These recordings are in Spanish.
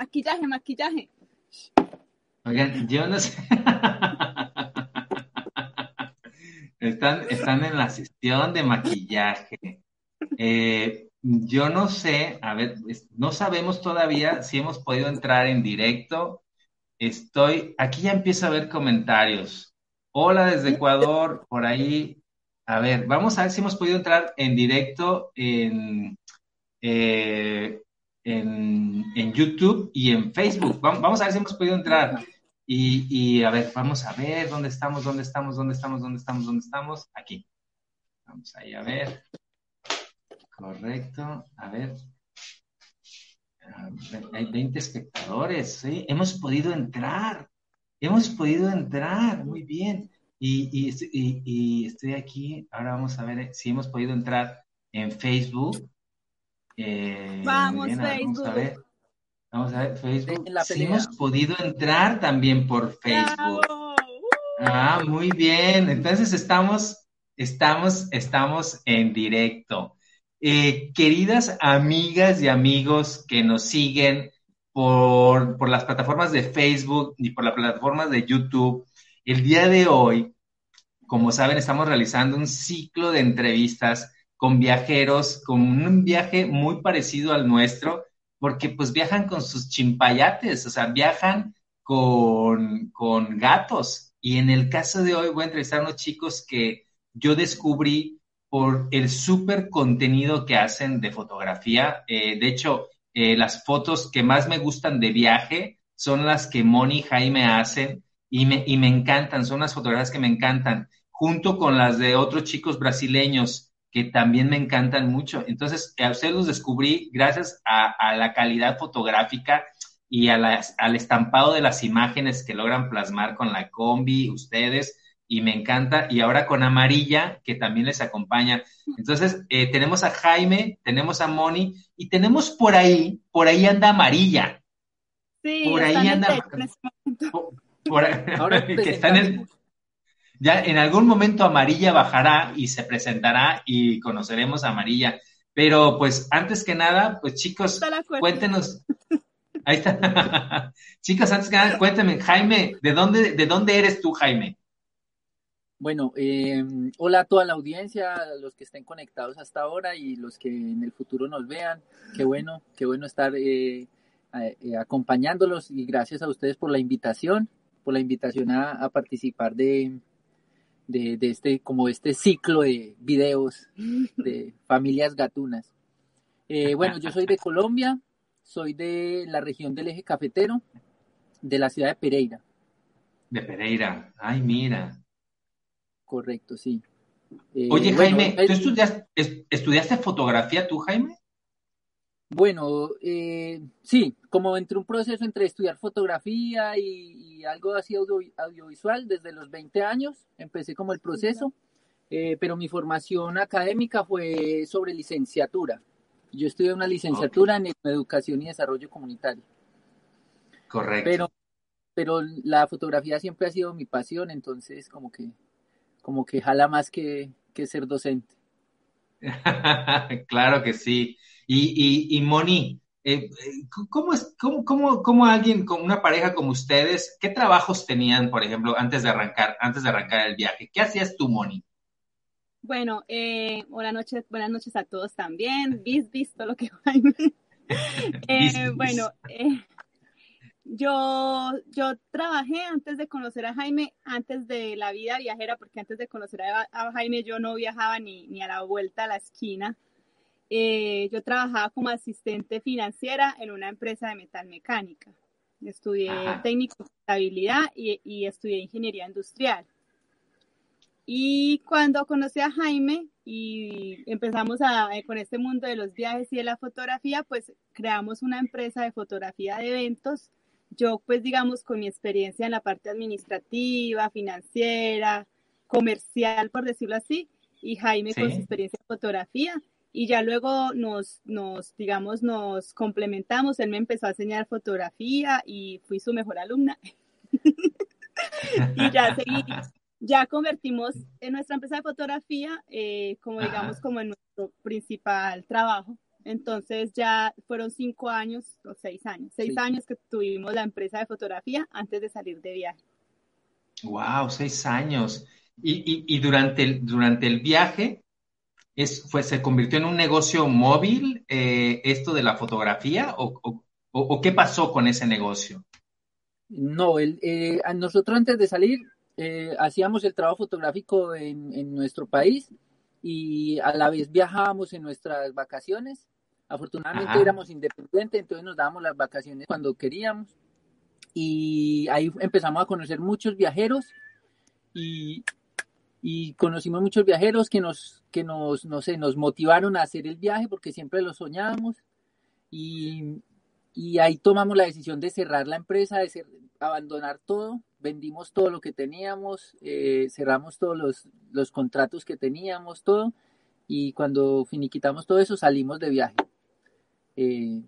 Maquillaje, maquillaje. Oigan, yo no sé. están, están en la sesión de maquillaje. Eh, yo no sé, a ver, no sabemos todavía si hemos podido entrar en directo. Estoy, aquí ya empiezo a ver comentarios. Hola desde Ecuador, por ahí. A ver, vamos a ver si hemos podido entrar en directo en, eh, en, en, YouTube y en Facebook. Vamos, a ver si hemos podido entrar. Y, y, a ver, vamos a ver dónde estamos, dónde estamos, dónde estamos, dónde estamos, dónde estamos. Aquí. Vamos ahí a ver. Correcto. A ver. Hay 20 espectadores, ¿sí? Hemos podido entrar. Hemos podido entrar. Muy bien. Y, y, y, estoy aquí. Ahora vamos a ver si hemos podido entrar en Facebook. Eh, vamos, Facebook. Vamos a ver. Vamos a ver, Facebook. Sí hemos podido entrar también por Facebook. Ah, muy bien. Entonces estamos, estamos, estamos en directo. Eh, queridas amigas y amigos que nos siguen por, por las plataformas de Facebook y por las plataformas de YouTube, el día de hoy, como saben, estamos realizando un ciclo de entrevistas con viajeros, con un viaje muy parecido al nuestro, porque pues viajan con sus chimpayates, o sea, viajan con, con gatos. Y en el caso de hoy voy a entrevistar a unos chicos que yo descubrí por el súper contenido que hacen de fotografía. Eh, de hecho, eh, las fotos que más me gustan de viaje son las que Moni y Jaime hacen y me, y me encantan, son las fotografías que me encantan, junto con las de otros chicos brasileños que también me encantan mucho. Entonces, a ustedes los descubrí gracias a, la calidad fotográfica y al estampado de las imágenes que logran plasmar con la combi, ustedes, y me encanta. Y ahora con Amarilla, que también les acompaña. Entonces, eh, tenemos a Jaime, tenemos a Moni, y tenemos por ahí, por ahí anda Amarilla. Sí, por ahí anda. Este por, ahora que está en el ya en algún momento Amarilla bajará y se presentará y conoceremos a Amarilla. Pero pues antes que nada, pues chicos, cuéntenos. Ahí está. chicos, antes que nada, cuéntame, Jaime, ¿de dónde, de dónde eres tú, Jaime? Bueno, eh, hola a toda la audiencia, los que estén conectados hasta ahora y los que en el futuro nos vean. Qué bueno, qué bueno estar eh, eh, acompañándolos y gracias a ustedes por la invitación, por la invitación a participar de, de, este, como este ciclo de videos de familias gatunas. Eh, bueno, yo soy de Colombia, soy de la región del eje cafetero, de la ciudad de Pereira. De Pereira, ay, mira. Correcto, sí. Eh, Oye, Jaime, ¿tú estudiaste, estudiaste fotografía tú, Jaime? Bueno, eh, sí, como entre un proceso entre estudiar fotografía y, algo así audiovisual desde los 20 años, empecé como el proceso, eh, pero mi formación académica fue sobre licenciatura. Yo estudié una licenciatura en educación y desarrollo comunitario. Correcto. Pero, pero la fotografía siempre ha sido mi pasión, entonces como que, como que jala más que, que ser docente. claro que sí. Y, y, y Moni, eh, ¿cómo, es, cómo, cómo, cómo, alguien con una pareja como ustedes, qué trabajos tenían, por ejemplo, antes de arrancar, antes de arrancar el viaje? ¿Qué hacías tú, Moni? Bueno, eh, buenas noches, buenas noches a todos también. ¿Vis, visto lo que eh, bueno, eh, yo, yo trabajé antes de conocer a Jaime, antes de la vida viajera, porque antes de conocer a, a Jaime yo no viajaba ni, ni a la vuelta a la esquina. Eh, yo trabajaba como asistente financiera en una empresa de metalmecánica. Estudié técnico de contabilidad y, y, estudié ingeniería industrial. Y cuando conocí a Jaime y empezamos a, con este mundo de los viajes y de la fotografía, pues creamos una empresa de fotografía de eventos. Yo, pues digamos, con mi experiencia en la parte administrativa, financiera, comercial, por decirlo así, y Jaime con su experiencia en fotografía. Y ya luego nos, nos, digamos, nos complementamos. Él me empezó a enseñar fotografía y fui su mejor alumna. y ya seguí, ya convertimos en nuestra empresa de fotografía, eh, como digamos, como en nuestro principal trabajo. Entonces ya fueron cinco años o seis años, seis años que tuvimos la empresa de fotografía antes de salir de viaje. Wow, seis años. Y, y, durante, el, durante el viaje, es, fue, ¿se convirtió en un negocio móvil eh, esto de la fotografía o, o, qué pasó con ese negocio? No, el, eh, nosotros antes de salir eh, hacíamos el trabajo fotográfico en, en, nuestro país y a la vez viajábamos en nuestras vacaciones. Afortunadamente éramos independientes, entonces nos dábamos las vacaciones cuando queríamos. Y ahí empezamos a conocer muchos viajeros y, y conocimos muchos viajeros que nos, que nos, no sé, nos motivaron a hacer el viaje porque siempre lo soñábamos. Y, y ahí tomamos la decisión de cerrar la empresa, de abandonar todo, vendimos todo lo que teníamos, eh, cerramos todos los, los, contratos que teníamos, todo, y cuando finiquitamos todo eso salimos de viaje. Eh,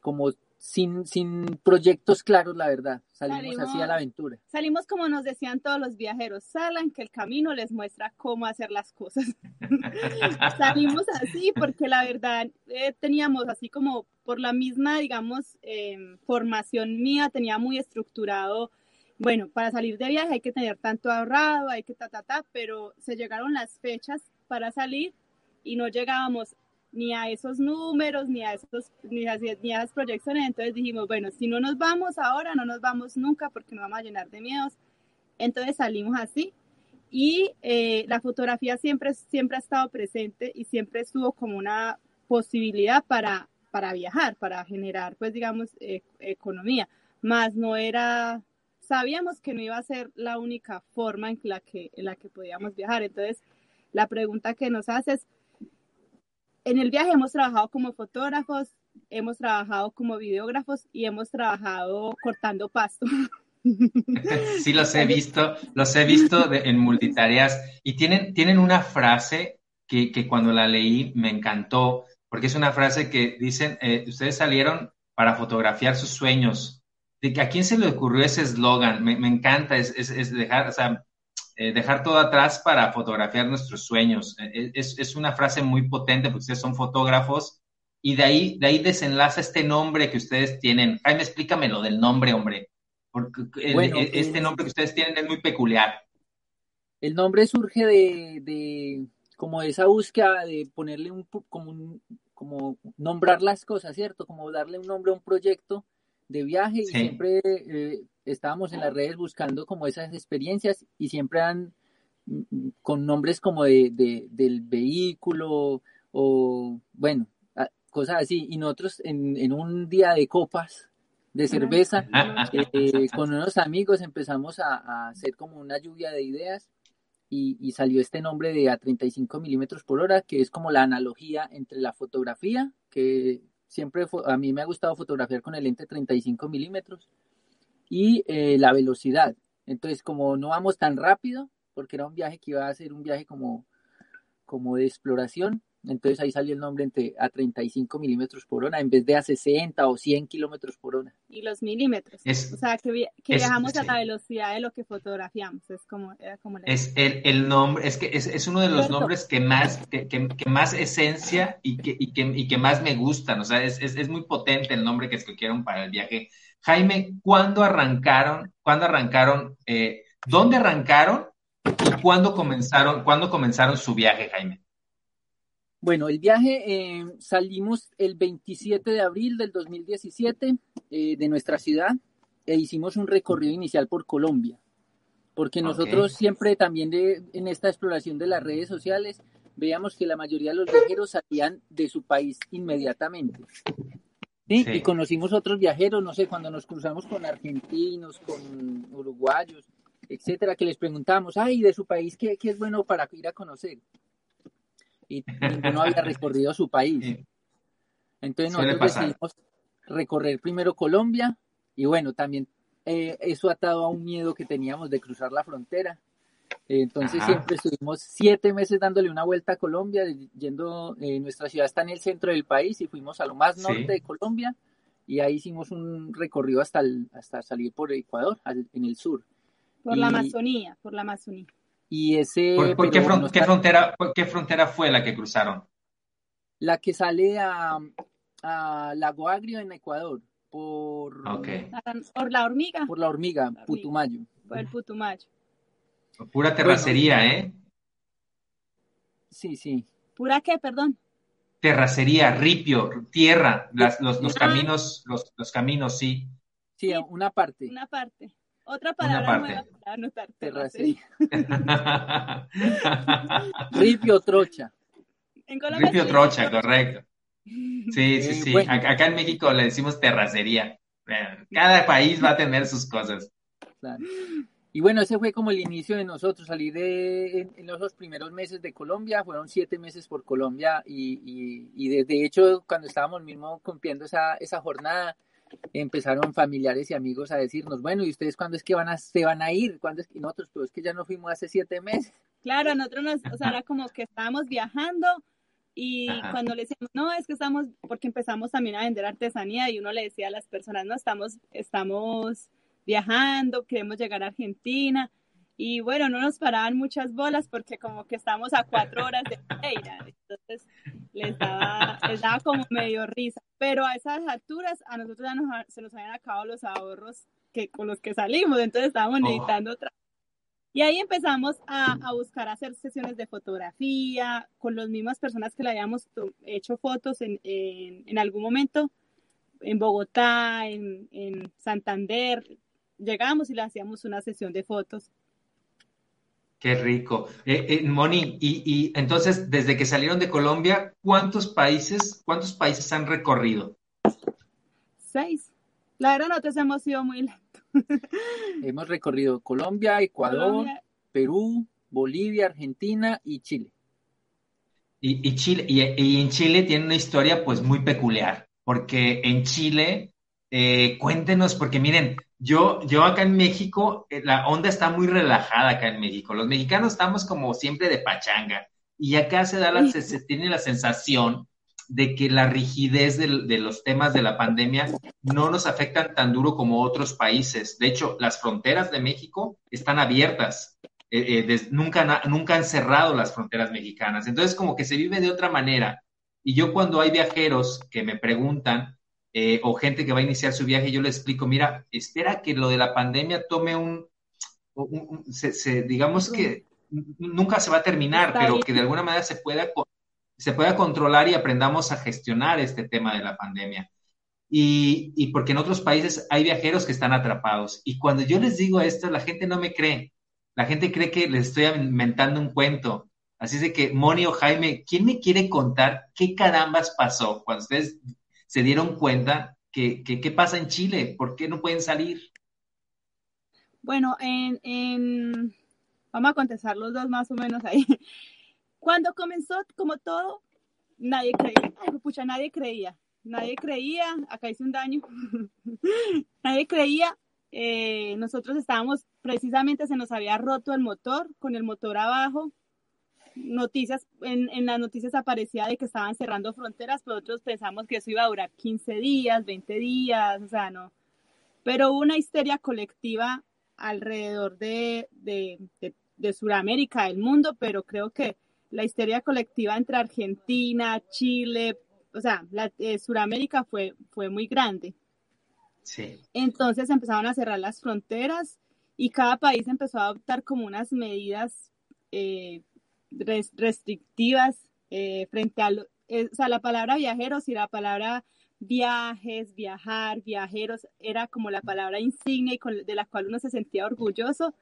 como sin, sin proyectos claros, la verdad. Salimos, así a la aventura. Salimos como nos decían todos los viajeros, salgan que el camino les muestra cómo hacer las cosas. salimos así porque la verdad eh, teníamos así como por la misma, digamos, em, formación mía, tenía muy estructurado. Bueno, para salir de viaje hay que tener tanto ahorrado, hay que ta, ta, ta, pero se llegaron las fechas para salir y no llegábamos ni a esos números, ni a, esos, ni a, esas proyecciones. Entonces dijimos, bueno, si no nos vamos ahora, no nos vamos nunca porque nos vamos a llenar de miedos. Entonces salimos así. Y eh, la fotografía siempre, siempre ha estado presente y siempre estuvo como una posibilidad para, para viajar, para generar, pues digamos, e, economía. Más no era, sabíamos que no iba a ser la única forma en la que, en la que podíamos viajar. Entonces, la pregunta que nos hace es, en el viaje hemos trabajado como fotógrafos, hemos trabajado como videógrafos y hemos trabajado cortando pasto. Sí, los he visto, los he visto en multitareas y tienen, tienen una frase que, que, cuando la leí me encantó, porque es una frase que dicen, eh, ustedes salieron para fotografiar sus sueños. De que a quién se le ocurrió ese eslogan, me, me, encanta, es, es, es, dejar, o sea, eh, dejar todo atrás para fotografiar nuestros sueños. Eh, es, es, una frase muy potente porque ustedes son fotógrafos y de ahí, de ahí desenlaza este nombre que ustedes tienen. Jaime, explícame lo del nombre, hombre. Porque e, este nombre que ustedes tienen es muy peculiar. El nombre surge de, de como esa búsqueda de ponerle un, como, como nombrar las cosas, ¿cierto? Como darle un nombre a un proyecto de viaje y siempre eh, estábamos en las redes buscando como esas experiencias y siempre han mm, mm, con nombres como de, del vehículo o bueno, cosas así. Y nosotros en, en un día de copas de cerveza eh, con unos amigos empezamos a, hacer como una lluvia de ideas y, y, salió este nombre de a 35 milímetros por hora, que es como la analogía entre la fotografía, que siempre a mí me ha gustado fotografiar con el lente 35 milímetros, y eh, la velocidad. Entonces, como no vamos tan rápido, porque era un viaje que iba a ser un viaje como, como de exploración, entonces ahí salió el nombre entre a 35 milímetros por hora en vez de a 60 o 100 kilómetros por hora. Y los milímetros. o sea, que, viajamos a la velocidad de lo que fotografiamos. Es como, como Es el, el, nombre, es que es, es uno de los nombres que más, que, que, más esencia y que, y, que, y que más me gustan. O sea, es, es, es muy potente el nombre que escogieron para el viaje Jaime, ¿cuándo arrancaron? ¿Cuándo arrancaron? Eh, ¿Dónde arrancaron? ¿Y cuándo comenzaron, cuándo comenzaron su viaje, Jaime? Bueno, el viaje eh, salimos el 27 de abril del 2017 eh, de nuestra ciudad e hicimos un recorrido inicial por Colombia, porque nosotros siempre también de, en esta exploración de las redes sociales veíamos que la mayoría de los viajeros salían de su país inmediatamente. Y conocimos otros viajeros, no sé, cuando nos cruzamos con argentinos, con uruguayos, etcétera, que les preguntamos, ay, de su país, ¿qué, qué es bueno para ir a conocer? Y ninguno había recorrido su país. Entonces nosotros decidimos recorrer primero Colombia y bueno, también eh, eso atado a un miedo que teníamos de cruzar la frontera. Entonces siempre estuvimos siete meses dándole una vuelta a Colombia, yendo, eh, nuestra ciudad está en el centro del país y fuimos a lo más norte de Colombia y ahí hicimos un recorrido hasta, hasta salir por Ecuador, en el sur. Por la Amazonía, por la Amazonía. Y ese... ¿Por, qué, frontera, qué frontera fue la que cruzaron? La que sale a, a Lago Agrio en Ecuador, por... Por la hormiga. Por la hormiga, Putumayo. Por el Putumayo. Pura terracería, ¿eh? Sí, sí. ¿Pura qué, perdón? Terracería, ripio, tierra, los, los, caminos, los, los, caminos, sí. Sí, una parte. Una parte. Otra palabra nueva para anotar. Terracería. ripio trocha. ripio trocha, correcto. Sí, sí, eh, sí. Acá en México le decimos terracería. Cada país va a tener sus cosas. Claro. Y bueno, ese fue como el inicio de nosotros, salir de, en, los primeros meses de Colombia, fueron siete meses por Colombia y, y, y de, hecho cuando estábamos mismo cumpliendo esa, esa jornada, empezaron familiares y amigos a decirnos, bueno, ¿y ustedes cuándo es que van a, se van a ir? ¿Cuándo es que nosotros, pues es que ya no fuimos hace siete meses? Claro, nosotros nos, o sea, era como que estábamos viajando y cuando le decíamos, no, es que estamos, porque empezamos también a vender artesanía y uno le decía a las personas, no, estamos, estamos viajando, queremos llegar a Argentina. Y bueno, no nos paraban muchas bolas porque como que estamos a cuatro horas de Pereira. Entonces les daba, les daba como medio risa. Pero a esas alturas a nosotros ya nos, se nos habían acabado los ahorros que, con los que salimos. Entonces estábamos oh. necesitando otra. Y ahí empezamos a, a, buscar hacer sesiones de fotografía con las mismas personas que le habíamos hecho fotos en, en, en algún momento en Bogotá, en, en Santander, llegamos y le hacíamos una sesión de fotos. Qué rico. Eh, eh, Moni, y, y, entonces, desde que salieron de Colombia, ¿cuántos países, cuántos países han recorrido? Seis. La verdad, nosotros hemos sido muy lentos. hemos recorrido Colombia, Ecuador, Perú, Bolivia, Argentina y Chile. Y, y Chile, y, y, en Chile tiene una historia pues muy peculiar, porque en Chile, eh, cuéntenos, porque miren, yo, yo acá en México, eh, la onda está muy relajada acá en México. Los mexicanos estamos como siempre de pachanga. Y acá se da la, se, tiene la sensación de que la rigidez de, los temas de la pandemia no nos afectan tan duro como otros países. De hecho, las fronteras de México están abiertas. Eh, eh, nunca, nunca han cerrado las fronteras mexicanas. Entonces, como que se vive de otra manera. Y yo cuando hay viajeros que me preguntan, eh, o gente que va a iniciar su viaje, yo le explico, mira, espera que lo de la pandemia tome un, se, digamos que nunca se va a terminar, pero que de alguna manera se pueda, se pueda controlar y aprendamos a gestionar este tema de la pandemia. Y, y, porque en otros países hay viajeros que están atrapados. Y cuando yo les digo esto, la gente no me cree. La gente cree que les estoy inventando un cuento. Así es de que, Moni o Jaime, ¿quién me quiere contar qué carambas pasó cuando ustedes se dieron cuenta que, qué pasa en Chile, por qué no pueden salir. Bueno, en, vamos a contestar los dos más o menos ahí. Cuando comenzó, como todo, nadie creía. Ay, pucha, nadie creía. Nadie creía. Acá hice un daño. nadie creía. Eh, nosotros estábamos, precisamente se nos había roto el motor, con el motor abajo noticias, en, en, las noticias aparecía de que estaban cerrando fronteras, pero nosotros pensamos que eso iba a durar 15 días, 20 días, o sea, no. Pero hubo una histeria colectiva alrededor de, de, de, Sudamérica, del mundo, pero creo que la histeria colectiva entre Argentina, Chile, o sea, la, eh, Sudamérica fue, fue muy grande. Sí. Entonces empezaron a cerrar las fronteras y cada país empezó a adoptar como unas medidas eh, restrictivas eh, frente a, eh, o sea, la palabra viajeros y la palabra viajes, viajar, viajeros, era como la palabra insignia y de la cual uno se sentía orgulloso.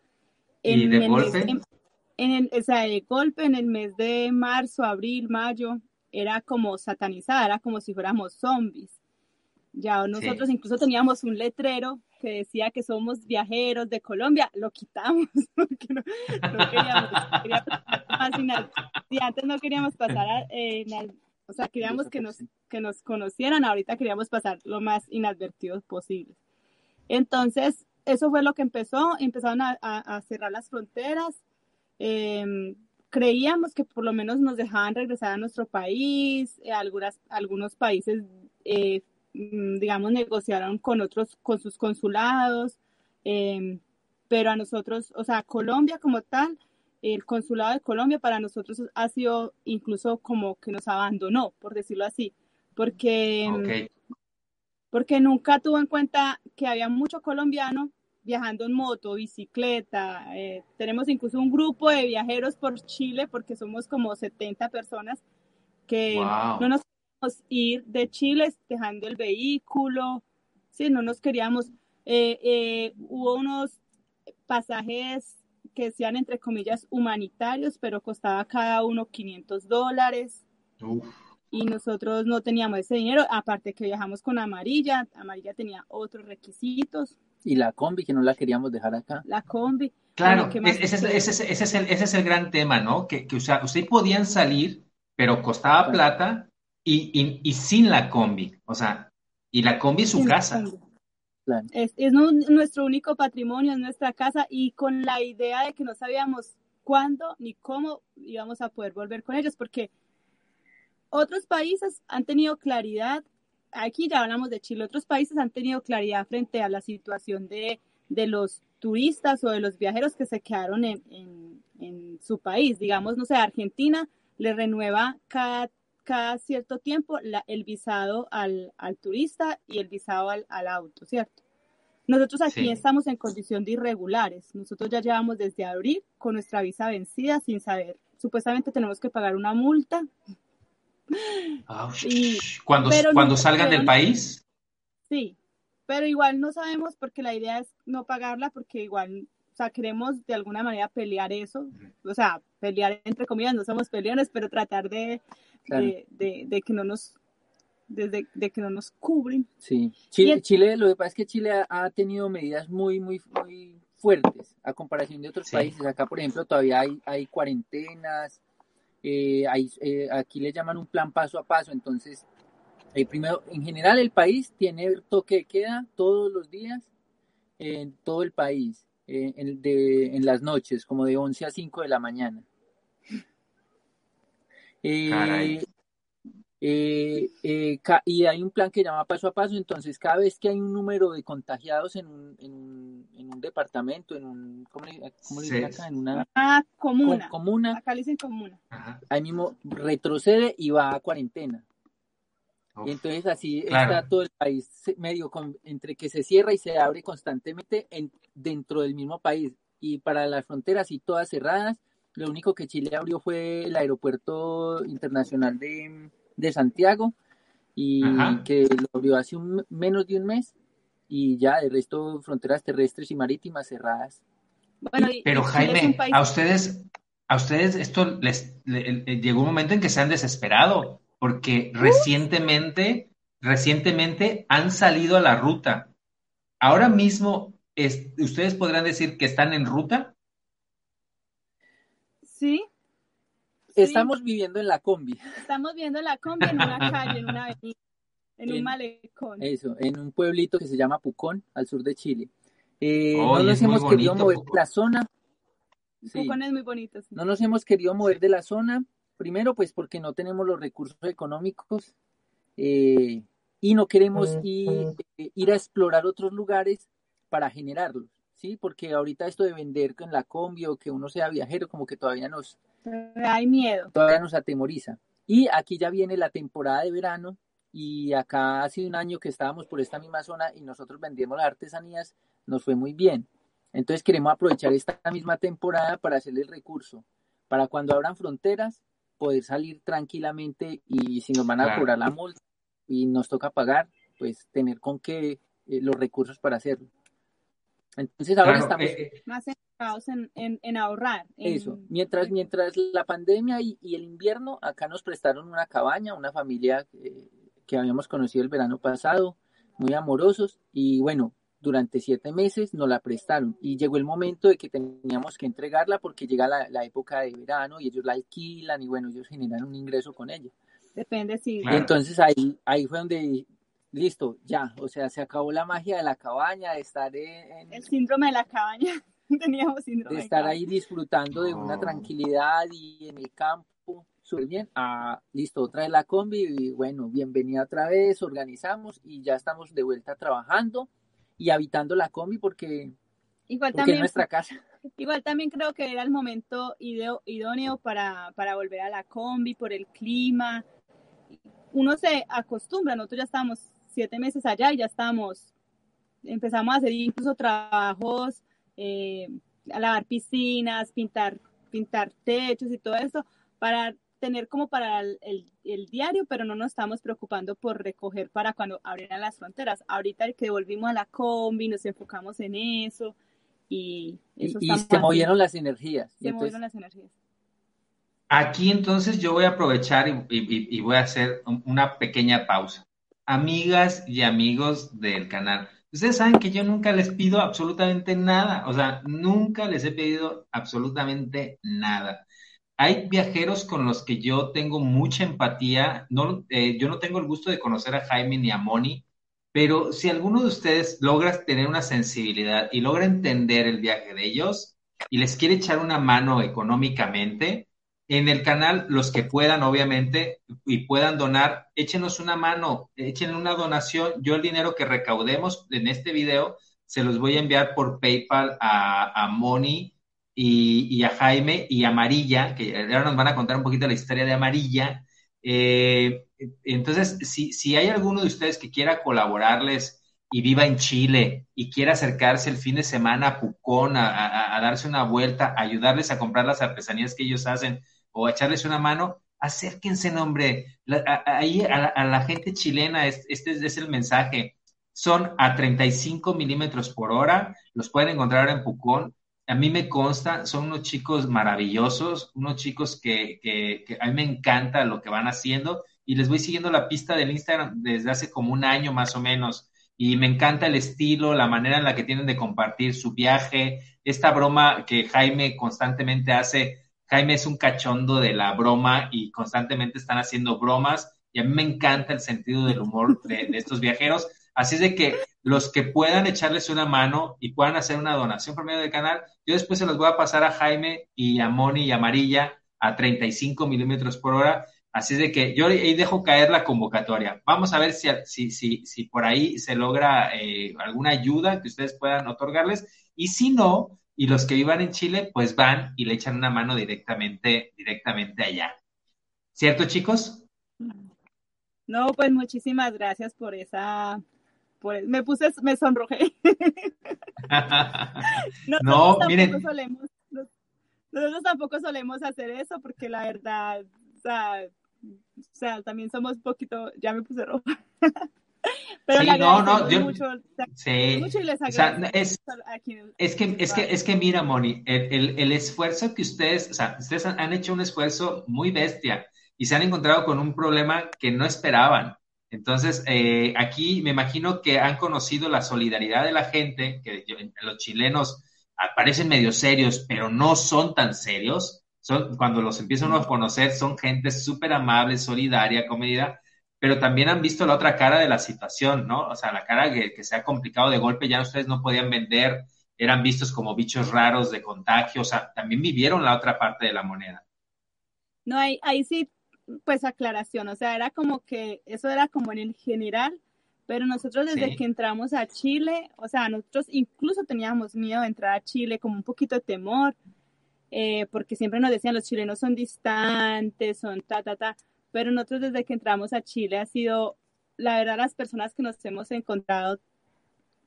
En, ¿Y de golpe? en, el, o sea, de golpe en el mes de marzo, abril, mayo, era como satanizada, era como si fuéramos zombies. Ya nosotros incluso teníamos un letrero que decía que somos viajeros de Colombia, lo quitamos porque no, queríamos más Si antes no queríamos pasar, eh, o sea, queríamos que nos, que nos conocieran, ahorita queríamos pasar lo más inadvertidos posible. Entonces, eso fue lo que empezó, empezaron a, cerrar las fronteras. Em, creíamos que por lo menos nos dejaban regresar a nuestro país, eh, algunas, algunos países, eh, digamos, negociaron con otros, con sus consulados, em, pero a nosotros, o sea, Colombia como tal, el consulado de Colombia para nosotros ha sido incluso como que nos abandonó, por decirlo así, porque, mm, porque nunca tuvo en cuenta que había mucho colombiano viajando en moto, bicicleta. Eh, tenemos incluso un grupo de viajeros por Chile porque somos como 70 personas que no nos ir de Chile dejando el vehículo, sí, no nos queríamos. Eh, eh, hubo unos pasajes que sean entre comillas humanitarios, pero costaba cada uno 500 dólares. Y nosotros no teníamos ese dinero, aparte que viajamos con Amarilla, Amarilla tenía otros requisitos. Y la combi, que no la queríamos dejar acá. La combi. Claro, ese, es, ese, es el, ese es el gran tema, ¿no? Que, que o sea, ustedes podían salir, pero costaba plata y, y, y, sin la combi. O sea, y la combi es su casa. Es, es nuestro único patrimonio, es nuestra casa y con la idea de que no sabíamos cuándo ni cómo íbamos a poder volver con ellos, porque otros países han tenido claridad, aquí ya hablamos de Chile, otros países han tenido claridad frente a la situación de, de los turistas o de los viajeros que se quedaron en, en, en su país. Digamos, no sé, Argentina le renueva cada cada cierto tiempo el visado al, al, turista y el visado al, al auto, ¿cierto? Nosotros aquí estamos en condición de irregulares. Nosotros ya llevamos desde abril con nuestra visa vencida sin saber. Supuestamente tenemos que pagar una multa. y, cuando cuando salgan del país. Sí, pero igual no sabemos porque la idea es no pagarla porque igual, o sea, queremos de alguna manera pelear eso. O sea, pelear entre comillas, no somos peleones, pero tratar de de, que no nos desde de que no nos cubren. Sí, Chile, Chile, lo que pasa es que Chile ha, tenido medidas muy, muy, muy fuertes a comparación de otros países. Acá, por ejemplo, todavía hay, hay cuarentenas, eh, hay, eh, aquí le llaman un plan paso a paso, entonces, eh, primero, en general el país tiene toque de queda todos los días en todo el país, en, de, en las noches, como de 11 a 5 de la mañana. Eh, eh, eh, y hay un plan que llama paso a paso, entonces cada vez que hay un número de contagiados en un, en un, en un departamento, en un, ¿cómo le, cómo le acá? En una ah, comuna. comuna. Acá le dicen comuna. Ahí mismo retrocede y va a cuarentena. Y entonces así está todo el país medio entre que se cierra y se abre constantemente en, dentro del mismo país. Y para las fronteras y todas cerradas, lo único que Chile abrió fue el aeropuerto internacional de, de Santiago y que lo abrió hace un, menos de un mes y ya el resto fronteras terrestres y marítimas cerradas. Pero Jaime, a ustedes, a ustedes esto les, llegó un momento en que se han desesperado porque recientemente, recientemente han salido a la ruta. Ahora mismo, ¿ustedes podrán decir que están en ruta? Sí. Estamos viviendo en la combi. Estamos viviendo en la combi en una calle, en una avenida, en, un malecón. Eso, en un pueblito que se llama Pucón, al sur de Chile. Eh, no nos hemos querido mover de la zona. Pucón es muy bonito. No nos hemos querido mover de la zona, primero pues porque no tenemos los recursos económicos eh, y no queremos ir, eh, ir a explorar otros lugares para generarlos. ¿Sí? Porque ahorita esto de vender con la combi o que uno sea viajero, como que todavía nos... Hay miedo. Todavía nos atemoriza. Y aquí ya viene la temporada de verano y acá hace un año que estábamos por esta misma zona y nosotros vendíamos las artesanías, nos fue muy bien. Entonces queremos aprovechar esta misma temporada para hacerle el recurso, para cuando abran fronteras, poder salir tranquilamente y si nos van a cobrar la multa y nos toca pagar, pues tener con qué eh, los recursos para hacerlo. Entonces ahora estamos eh, eh, más enfocados en, en, ahorrar. Eso, mientras, mientras la pandemia y, el invierno, acá nos prestaron una cabaña, una familia que habíamos conocido el verano pasado, muy amorosos, y bueno, durante siete meses nos la prestaron y llegó el momento de que teníamos que entregarla porque llega la, época de verano y ellos la alquilan y bueno, ellos generan un ingreso con ella. Depende si. Entonces ahí, ahí fue donde, listo, ya, o sea, se acabó la magia de la cabaña, de estar en... El síndrome de la cabaña, teníamos síndrome. De estar ahí disfrutando de una tranquilidad y en el campo súper bien. Ah, listo, otra vez la combi y bueno, bienvenida otra vez, organizamos y ya estamos de vuelta trabajando y habitando la combi porque, igual también, es nuestra casa. Igual también creo que era el momento idóneo para, para volver a la combi por el clima. Uno se acostumbra, nosotros ya estamos siete meses allá y ya estamos, empezamos a hacer incluso trabajos, eh, a lavar piscinas, pintar, pintar techos y todo eso para tener como para el, diario, pero no nos estamos preocupando por recoger para cuando abrieran las fronteras. Ahorita que volvimos a la combi, nos enfocamos en eso y eso y, se movieron las energías. Se movieron las energías. Aquí entonces yo voy a aprovechar y, voy a hacer una pequeña pausa. Amigas y amigos del canal, ustedes saben que yo nunca les pido absolutamente nada, o sea, nunca les he pedido absolutamente nada. Hay viajeros con los que yo tengo mucha empatía. No, eh, yo no tengo el gusto de conocer a Jaime ni a Moni, pero si alguno de ustedes logra tener una sensibilidad y logra entender el viaje de ellos y les quiere echar una mano económicamente, en el canal, los que puedan, obviamente, y puedan donar, échenos una mano, echen una donación. Yo el dinero que recaudemos en este video se los voy a enviar por PayPal a, a Moni y, a Jaime y Amarilla, que ahora nos van a contar un poquito la historia de Amarilla. Eh, entonces, si, si hay alguno de ustedes que quiera colaborarles y viva en Chile y quiera acercarse el fin de semana a Pucón a, darse una vuelta, ayudarles a comprar las artesanías que ellos hacen o echarles una mano, acérquense, nombre. ahí a, la gente chilena, este es el mensaje. Son a 35 milímetros por hora, los pueden encontrar en Pucón a mí me consta, son unos chicos maravillosos, unos chicos que, que, a mí me encanta lo que van haciendo y les voy siguiendo la pista del Instagram desde hace como un año más o menos y me encanta el estilo, la manera en la que tienen de compartir su viaje, esta broma que Jaime constantemente hace. Jaime es un cachondo de la broma y constantemente están haciendo bromas y a mí me encanta el sentido del humor de, estos viajeros. Así es de que los que puedan echarles una mano y puedan hacer una donación por medio del canal, yo después se los voy a pasar a Jaime y a Moni y a Amarilla a 35 milímetros por hora. Así es de que yo ahí dejo caer la convocatoria. Vamos a ver si, si, si, si por ahí se logra eh, alguna ayuda que ustedes puedan otorgarles. Y si no, y los que vivan en Chile, pues van y le echan una mano directamente, directamente allá. ¿Cierto, chicos? No, pues muchísimas gracias por esa me puse, me sonrojé. no, miren. nosotros tampoco solemos hacer eso porque la verdad, o sea, también somos un poquito, ya me puse roja. Pero sí, no, no, yo, mucho, sí. Mucho y les o sea, es, es, que, es que, es que mira, Moni, el, el, el, esfuerzo que ustedes, o sea, ustedes han hecho un esfuerzo muy bestia y se han encontrado con un problema que no esperaban. Entonces, eh, aquí me imagino que han conocido la solidaridad de la gente, que los chilenos parecen medio serios, pero no son tan serios. Son, cuando los empiezan a conocer, son gente súper amable, solidaria, comedida, pero también han visto la otra cara de la situación, ¿no? O sea, la cara que, que se ha complicado de golpe, ya ustedes no podían vender, eran vistos como bichos raros de contagio, o sea, también vivieron la otra parte de la moneda. No, ahí, ahí sí pues aclaración, o sea, era como que eso era como en el general, pero nosotros desde que entramos a Chile, o sea, nosotros incluso teníamos miedo de entrar a Chile, como un poquito de temor, eh, porque siempre nos decían los chilenos son distantes, son ta, ta, ta, pero nosotros desde que entramos a Chile ha sido, la verdad, las personas que nos hemos encontrado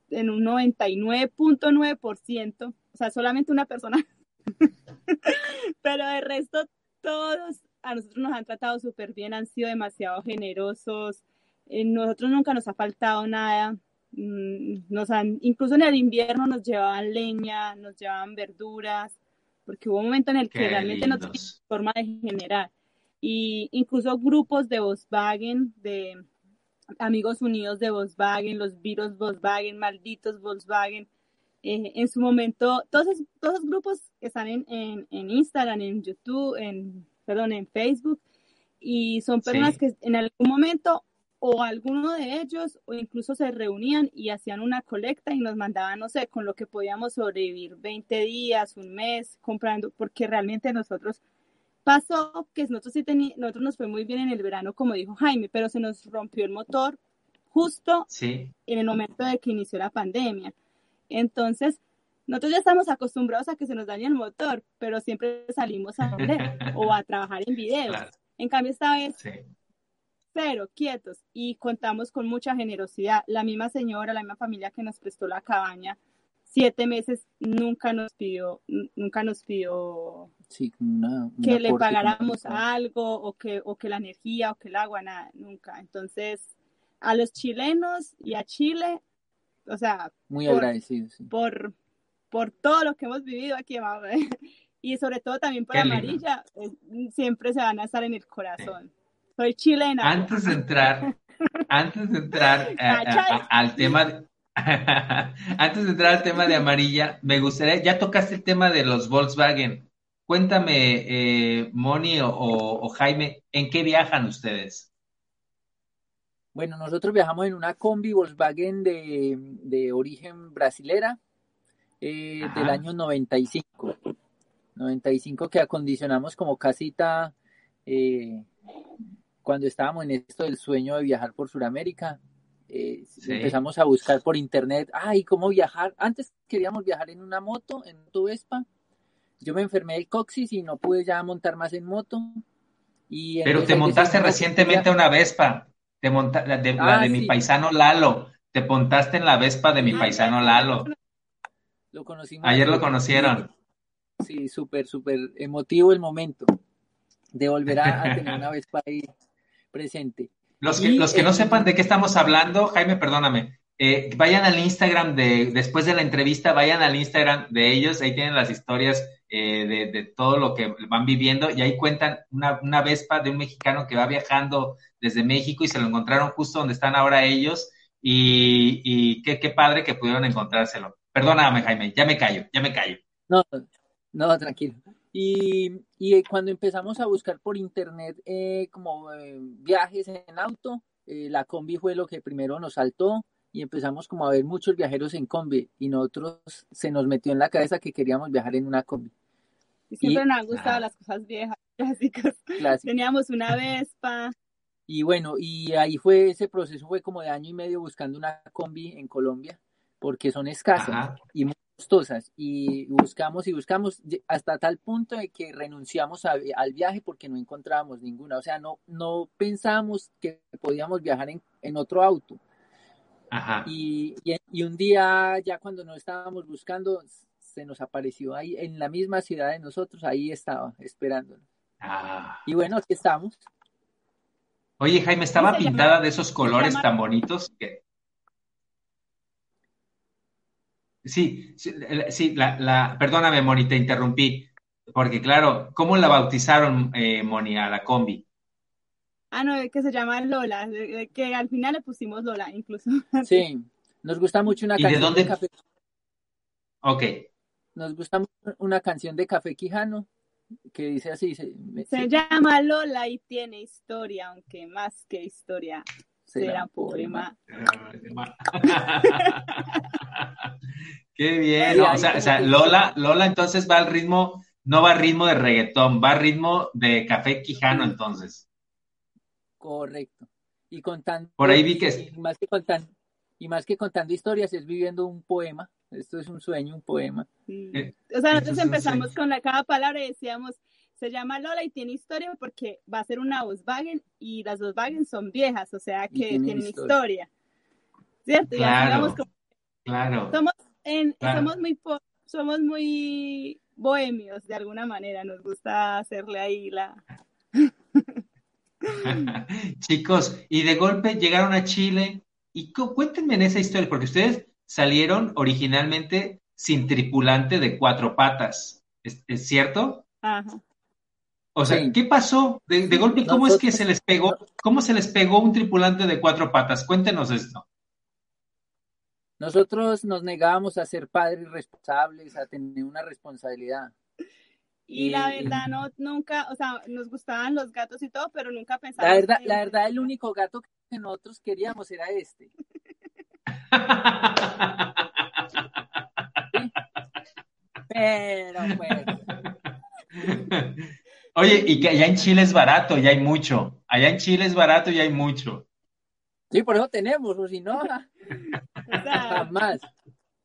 en un 99.9%, o sea, solamente una persona, pero de resto todos a nosotros nos han tratado súper bien, han sido demasiado generosos, eh, nosotros nunca nos ha faltado nada, mm, nos han, incluso en el invierno nos llevaban leña, nos llevaban verduras, porque hubo un momento en el que realmente no teníamos forma de generar. Y incluso grupos de Volkswagen, de, Amigos Unidos de Volkswagen, los virus Volkswagen, malditos Volkswagen. Eh, en su momento, todos, todos los grupos están en, en, Instagram, en YouTube, en, perdón, en Facebook, y son personas que en algún momento o alguno de ellos o incluso se reunían y hacían una colecta y nos mandaban, no sé, con lo que podíamos sobrevivir 20 días, un mes, comprando, porque realmente nosotros pasó que nosotros sí teníamos, nosotros nos fue muy bien en el verano, como dijo Jaime, pero se nos rompió el motor justo en el momento de que inició la pandemia. Entonces, nosotros ya estamos acostumbrados a que se nos dañe el motor, pero siempre salimos a vender o a trabajar en videos. En cambio, esta vez, cero, quietos, y contamos con mucha generosidad. La misma señora, la misma familia que nos prestó la cabaña, siete meses nunca nos pidió, nunca nos pidió que le pagáramos algo o que, o que la energía o que el agua, nada, nunca. Entonces, a los chilenos y a Chile, o sea, muy agradecidos por, por todo lo que hemos vivido aquí, y sobre todo también por Amarilla, eh, siempre se van a estar en el corazón. Soy chilena. Antes de entrar, antes de entrar eh, al tema, antes de entrar al tema de Amarilla, me gustaría, ya tocaste el tema de los Volkswagen. Cuéntame, eh, Moni o, Jaime, ¿en qué viajan ustedes? Bueno, nosotros viajamos en una combi Volkswagen de, origen brasilera eh, del año 95. 95 que acondicionamos como casita eh, cuando estábamos en esto del sueño de viajar por Sudamérica. Eh, empezamos a buscar por internet, ay, ¿cómo viajar? Antes queríamos viajar en una moto, en tu Vespa, yo me enfermé del coxis y no pude ya montar más en moto. Y Pero te montaste recientemente una Vespa, te monta, la de, ah, mi paisano Lalo, te montaste en la Vespa de mi ah, paisano Lalo. Lo conocimos. Ayer lo conocieron. Sí, súper, súper emotivo el momento de volver a, tener una Vespa ahí presente. Los que, los que no sepan de qué estamos hablando, Jaime, perdóname, eh, vayan al Instagram de, después de la entrevista, vayan al Instagram de ellos, ahí tienen las historias eh, de, todo lo que van viviendo y ahí cuentan una, una Vespa de un mexicano que va viajando desde México y se lo encontraron justo donde están ahora ellos y, y qué, qué padre que pudieron encontrárselo. Perdóname, Jaime, ya me callo, ya me callo. No, no, tranquilo. Y, y cuando empezamos a buscar por internet eh, como eh, viajes en auto, la combi fue lo que primero nos saltó y empezamos como a ver muchos viajeros en combi y nosotros se nos metió en la cabeza que queríamos viajar en una combi. Siempre nos han gustado las cosas viejas, clásicas. Teníamos una Vespa. Y bueno, y ahí fue ese proceso, fue como de año y medio buscando una combi en Colombia, porque son escasas y muy costosas. Y buscamos y buscamos hasta tal punto de que renunciamos al viaje porque no encontrábamos ninguna. O sea, no, no pensábamos que podíamos viajar en, en otro auto. Ajá. Y, y, y, un día, ya cuando no estábamos buscando, se nos apareció ahí en la misma ciudad de nosotros, ahí estaba, esperándonos. Ah. Y bueno, aquí estamos. Oye, Jaime, estaba pintada de esos colores tan bonitos que... Sí, sí, la, perdóname, Moni, te interrumpí, porque claro, ¿cómo la bautizaron, eh, Moni, a la combi? Ah, no, que se llama Lola, que al final le pusimos Lola, incluso. Sí, nos gusta mucho una canción de, dónde? de café. Ok, nos gusta una canción de Café Quijano que dice así. Se, llama Lola y tiene historia, aunque más que historia será, poema. Qué bien. o, sea, Lola, Lola entonces va al ritmo, no va al ritmo de reggaetón, va al ritmo de Café Quijano entonces. Correcto. Y contando. Por ahí vi que. Más que contando, y más que contando historias, es viviendo un poema esto es un sueño, un poema. Eh, o sea, nosotros empezamos con la cada palabra y decíamos, se llama Lola y tiene historia porque va a ser una Volkswagen y las Volkswagen son viejas, o sea que tienen, historia. ¿Cierto? Claro, claro. Somos, en, somos, muy somos muy bohemios de alguna manera, nos gusta hacerle ahí la... Chicos, y de golpe llegaron a Chile y cuéntenme en esa historia, porque ustedes salieron originalmente sin tripulante de cuatro patas. ¿Es, cierto? Ajá. O sea, ¿qué pasó? De, golpe, ¿cómo es que se les pegó? ¿Cómo se les pegó un tripulante de cuatro patas? Cuéntenos esto. Nosotros nos negábamos a ser padres responsables, a tener una responsabilidad. Y, la verdad, no, nunca, o sea, nos gustaban los gatos y todo, pero nunca pensábamos. La verdad, la verdad, el único gato que nosotros queríamos era este. Pero pues. Oye, y que allá en Chile es barato y hay mucho. Allá en Chile es barato y hay mucho. Sí, por eso tenemos, o si no, jamás.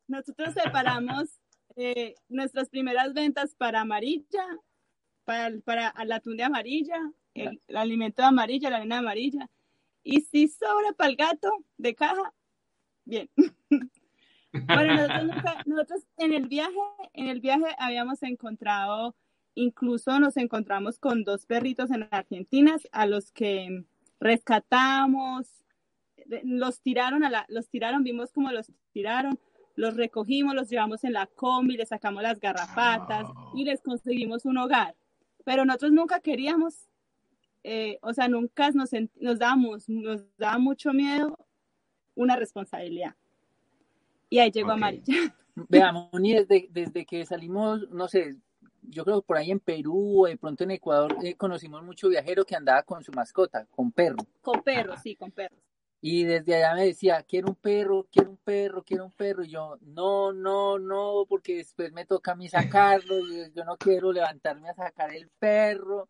Nosotros separamos eh, nuestras primeras ventas para amarilla, para, para el atún de amarilla, el, alimento de amarilla, la arena amarilla. Y si sobra para el gato de caja, bien. bueno, nosotros, nosotros en el viaje, en el viaje habíamos encontrado, incluso nos encontramos con dos perritos en Argentina a los que rescatamos, los tiraron a la, los tiraron, vimos cómo los tiraron, los recogimos, los llevamos en la combi, les sacamos las garrapatas y les conseguimos un hogar. Pero nosotros nunca queríamos, eh, o sea, nunca nos, nos, damos, nos daba mucho miedo una responsabilidad. Y ahí llegó Amarilla. Veamos, desde, desde que salimos, no sé, yo creo que por ahí en Perú o de pronto en Ecuador eh, conocimos mucho viajero que andaba con su mascota, con perro. Con perro, sí, con perros. Y desde allá me decía, quiero un perro, quiero un perro, quiero un perro. Y yo, no, no, no, porque después me toca a mí sacarlo. Y yo no quiero levantarme a sacar el perro.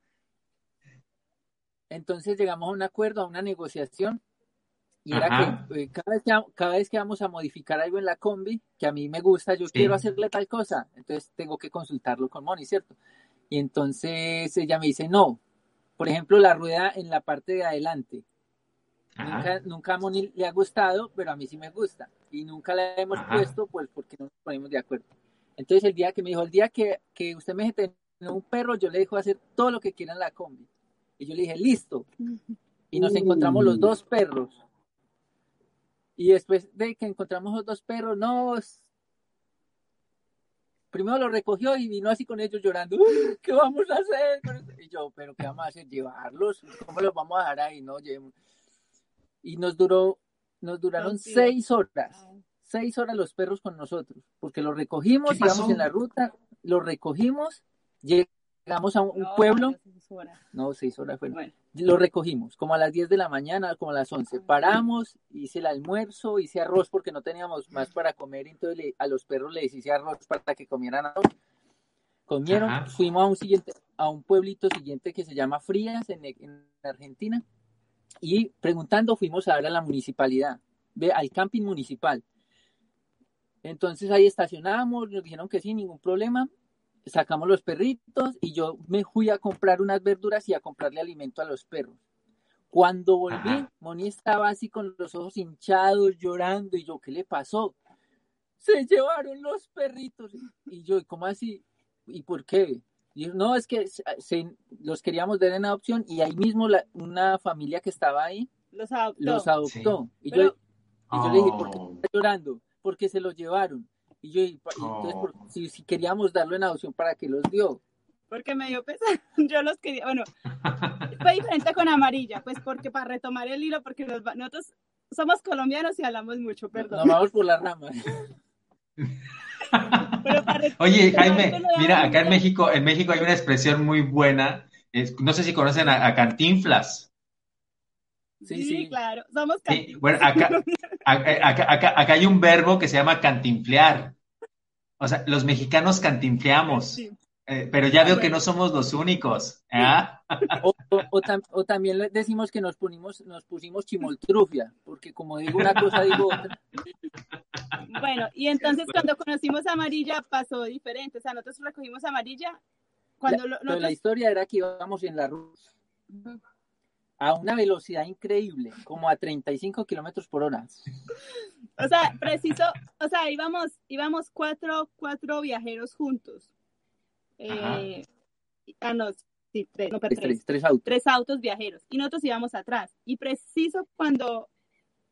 Entonces llegamos a un acuerdo, a una negociación. Y era que eh, cada, vez que cada vez que vamos a modificar algo en la combi, que a mí me gusta, yo quiero hacerle tal cosa. Entonces tengo que consultarlo con Moni, ¿cierto? Y entonces ella me dice, no. Por ejemplo, la rueda en la parte de adelante Nunca, a Moni le ha gustado, pero a mí sí me gusta. Y nunca la hemos puesto, pues porque no nos ponemos de acuerdo. Entonces el día que me dijo, el día que, que usted me tener un perro, yo le dejo hacer todo lo que quiera en la combi. Y yo le dije, listo. Y nos encontramos los dos perros. Y después de que encontramos los dos perros, no, primero lo recogió y vino así con ellos llorando, ¿qué vamos a hacer? Y yo, pero ¿qué vamos a hacer? ¿Llevarlos? ¿Cómo los vamos a dejar ahí? No, llevemos y nos duró, nos duraron seis horas, seis horas los perros con nosotros, porque los recogimos, íbamos en la ruta, los recogimos, llegamos a un, pueblo, no, seis horas fue, bueno. lo recogimos, como a las 10 de la mañana, como a las 11, paramos, hice el almuerzo, hice arroz porque no teníamos más para comer, entonces a los perros les hice arroz para que comieran arroz. Comieron, fuimos a un siguiente, a un pueblito siguiente que se llama Frías en, en Argentina y preguntando fuimos a ver a la municipalidad, al camping municipal. Entonces ahí estacionamos, nos dijeron que sí, ningún problema. Sacamos los perritos y yo me fui a comprar unas verduras y a comprarle alimento a los perros. Cuando volví, Moni estaba así con los ojos hinchados, llorando, y yo, ¿qué le pasó? Se llevaron los perritos. Y yo, ¿cómo así? ¿Y por qué? no, es que los queríamos dar en adopción y ahí mismo una familia que estaba ahí los adoptó. Los adoptó. Y, yo, le dije, ¿por qué oh. está llorando? Porque se los llevaron. Y yo, entonces, oh. si, queríamos darlo en adopción, ¿para qué los dio? Porque me dio pesar, yo los quería, bueno, fue diferente con amarilla, pues porque para retomar el hilo, porque nosotros somos colombianos y hablamos mucho, perdón. Nos vamos por las ramas. Oye, Jaime, mira, acá en México, en México hay una expresión muy buena. no sé si conocen a, Cantinflas. Sí, sí, claro. Somos Cantinflas. bueno, acá, hay un verbo que se llama cantinflear. O sea, los mexicanos cantinfleamos. Eh, pero ya veo que no somos los únicos. ¿ah? O, también decimos que nos, pusimos, nos pusimos chimoltrufia, porque como digo una cosa, digo otra. Bueno, y entonces cuando conocimos a Amarilla pasó diferente. O sea, nosotros recogimos a Amarilla. Cuando la, la historia era que íbamos en la ruta a una velocidad increíble, como a 35 kilómetros por hora. O sea, preciso, o sea, íbamos, íbamos cuatro, cuatro viajeros juntos. Eh, ah, no, sí, tres, no, tres, tres, autos. tres autos viajeros. Y nosotros íbamos atrás. Y preciso cuando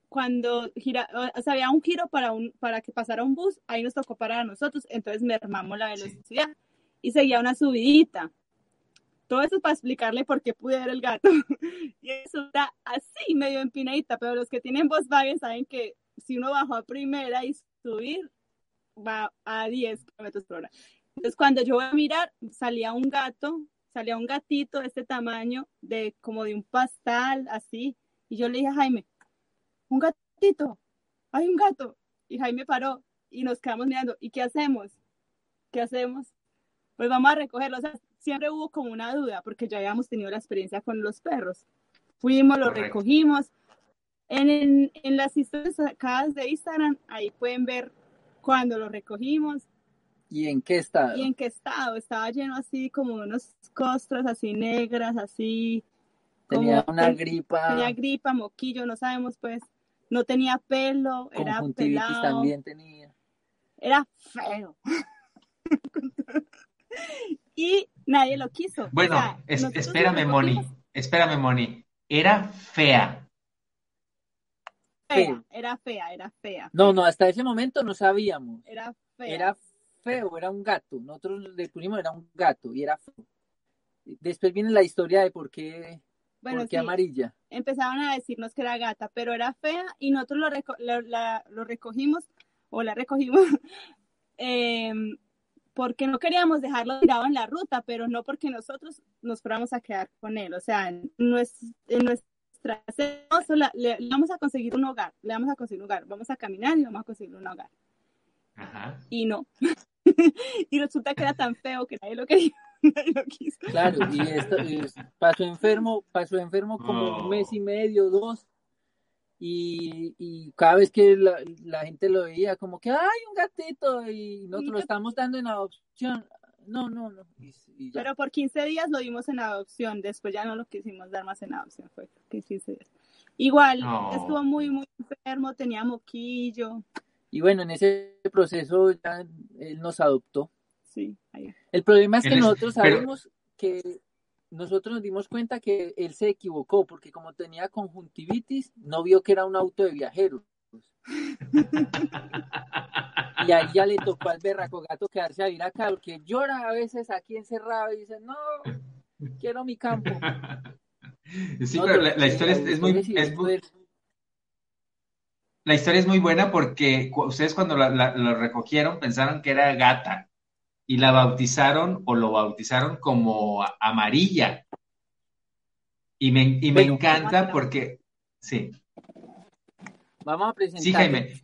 cuando gira, o sea, había un giro para, un, para que pasara un bus, ahí nos tocó parar a nosotros, entonces mermamos la velocidad y seguía una subidita. Todo eso para explicarle por qué pude ver el gato. y eso está así, medio empinadita, pero los que tienen Volkswagen saben que si uno bajó a primera y subir, va a 10 kilómetros por hora. Entonces, cuando yo voy a mirar, salía un gato, salía un gatito de este tamaño, de como de un pastal, así. Y yo le dije a Jaime, un gatito, hay un gato. Y Jaime paró y nos quedamos mirando. ¿Y qué hacemos? ¿Qué hacemos? Pues vamos a recogerlo. O sea, siempre hubo como una duda, porque ya habíamos tenido la experiencia con los perros. Fuimos, lo recogimos. En, en, las historias sacadas de Instagram, ahí pueden ver cuando lo recogimos. ¿Y en qué estado? ¿Y en qué estado? Estaba lleno así como unos costras así negras, así. Tenía una gripa. Tenía gripa, moquillo, no sabemos pues. No tenía pelo, era pelado. también tenía. Era feo. y nadie lo quiso. Bueno, espérame, Moni. Espérame, Moni. Era fea. Fea, era fea, era fea. No, no, hasta ese momento no sabíamos. Era fea. Era feo, era un gato. Nosotros le pusimos era un gato y era feo. Después viene la historia de por qué, bueno, por qué amarilla. Empezaban a decirnos que era gata, pero era fea y nosotros lo, lo recogimos o la recogimos em, porque no queríamos dejarlo tirado en la ruta, pero no porque nosotros nos fuéramos a quedar con él. O sea, en, nuestra le, vamos a conseguir un hogar, le vamos a conseguir un hogar, vamos a caminar y vamos a conseguir un hogar. Y no. y resulta que era tan feo que nadie lo quería. Nadie lo quiso. Claro, y esto, pasó enfermo, pasó enfermo como un mes y medio, dos, y, cada vez que la, gente lo veía, como que hay un gatito y nosotros lo estamos dando en adopción. No, no, no. Pero por 15 días lo dimos en adopción, después ya no lo quisimos dar más en adopción, fue 15 días. Igual, estuvo muy, muy enfermo, tenía moquillo. Y bueno, en ese proceso ya él nos adoptó. Sí, El problema es que nosotros sabemos que nosotros nos dimos cuenta que él se equivocó porque como tenía conjuntivitis, no vio que era un auto de viajeros. y ahí ya le tocó al berraco gato quedarse a ir acá, porque llora a veces aquí encerrado y dice, no, quiero mi campo. Sí, pero la, historia es, muy, La historia es muy buena porque ustedes cuando lo recogieron pensaron que era gata y la bautizaron o lo bautizaron como amarilla. Y me, y me encanta porque, sí. Vamos a presentar. Sí, Jaime.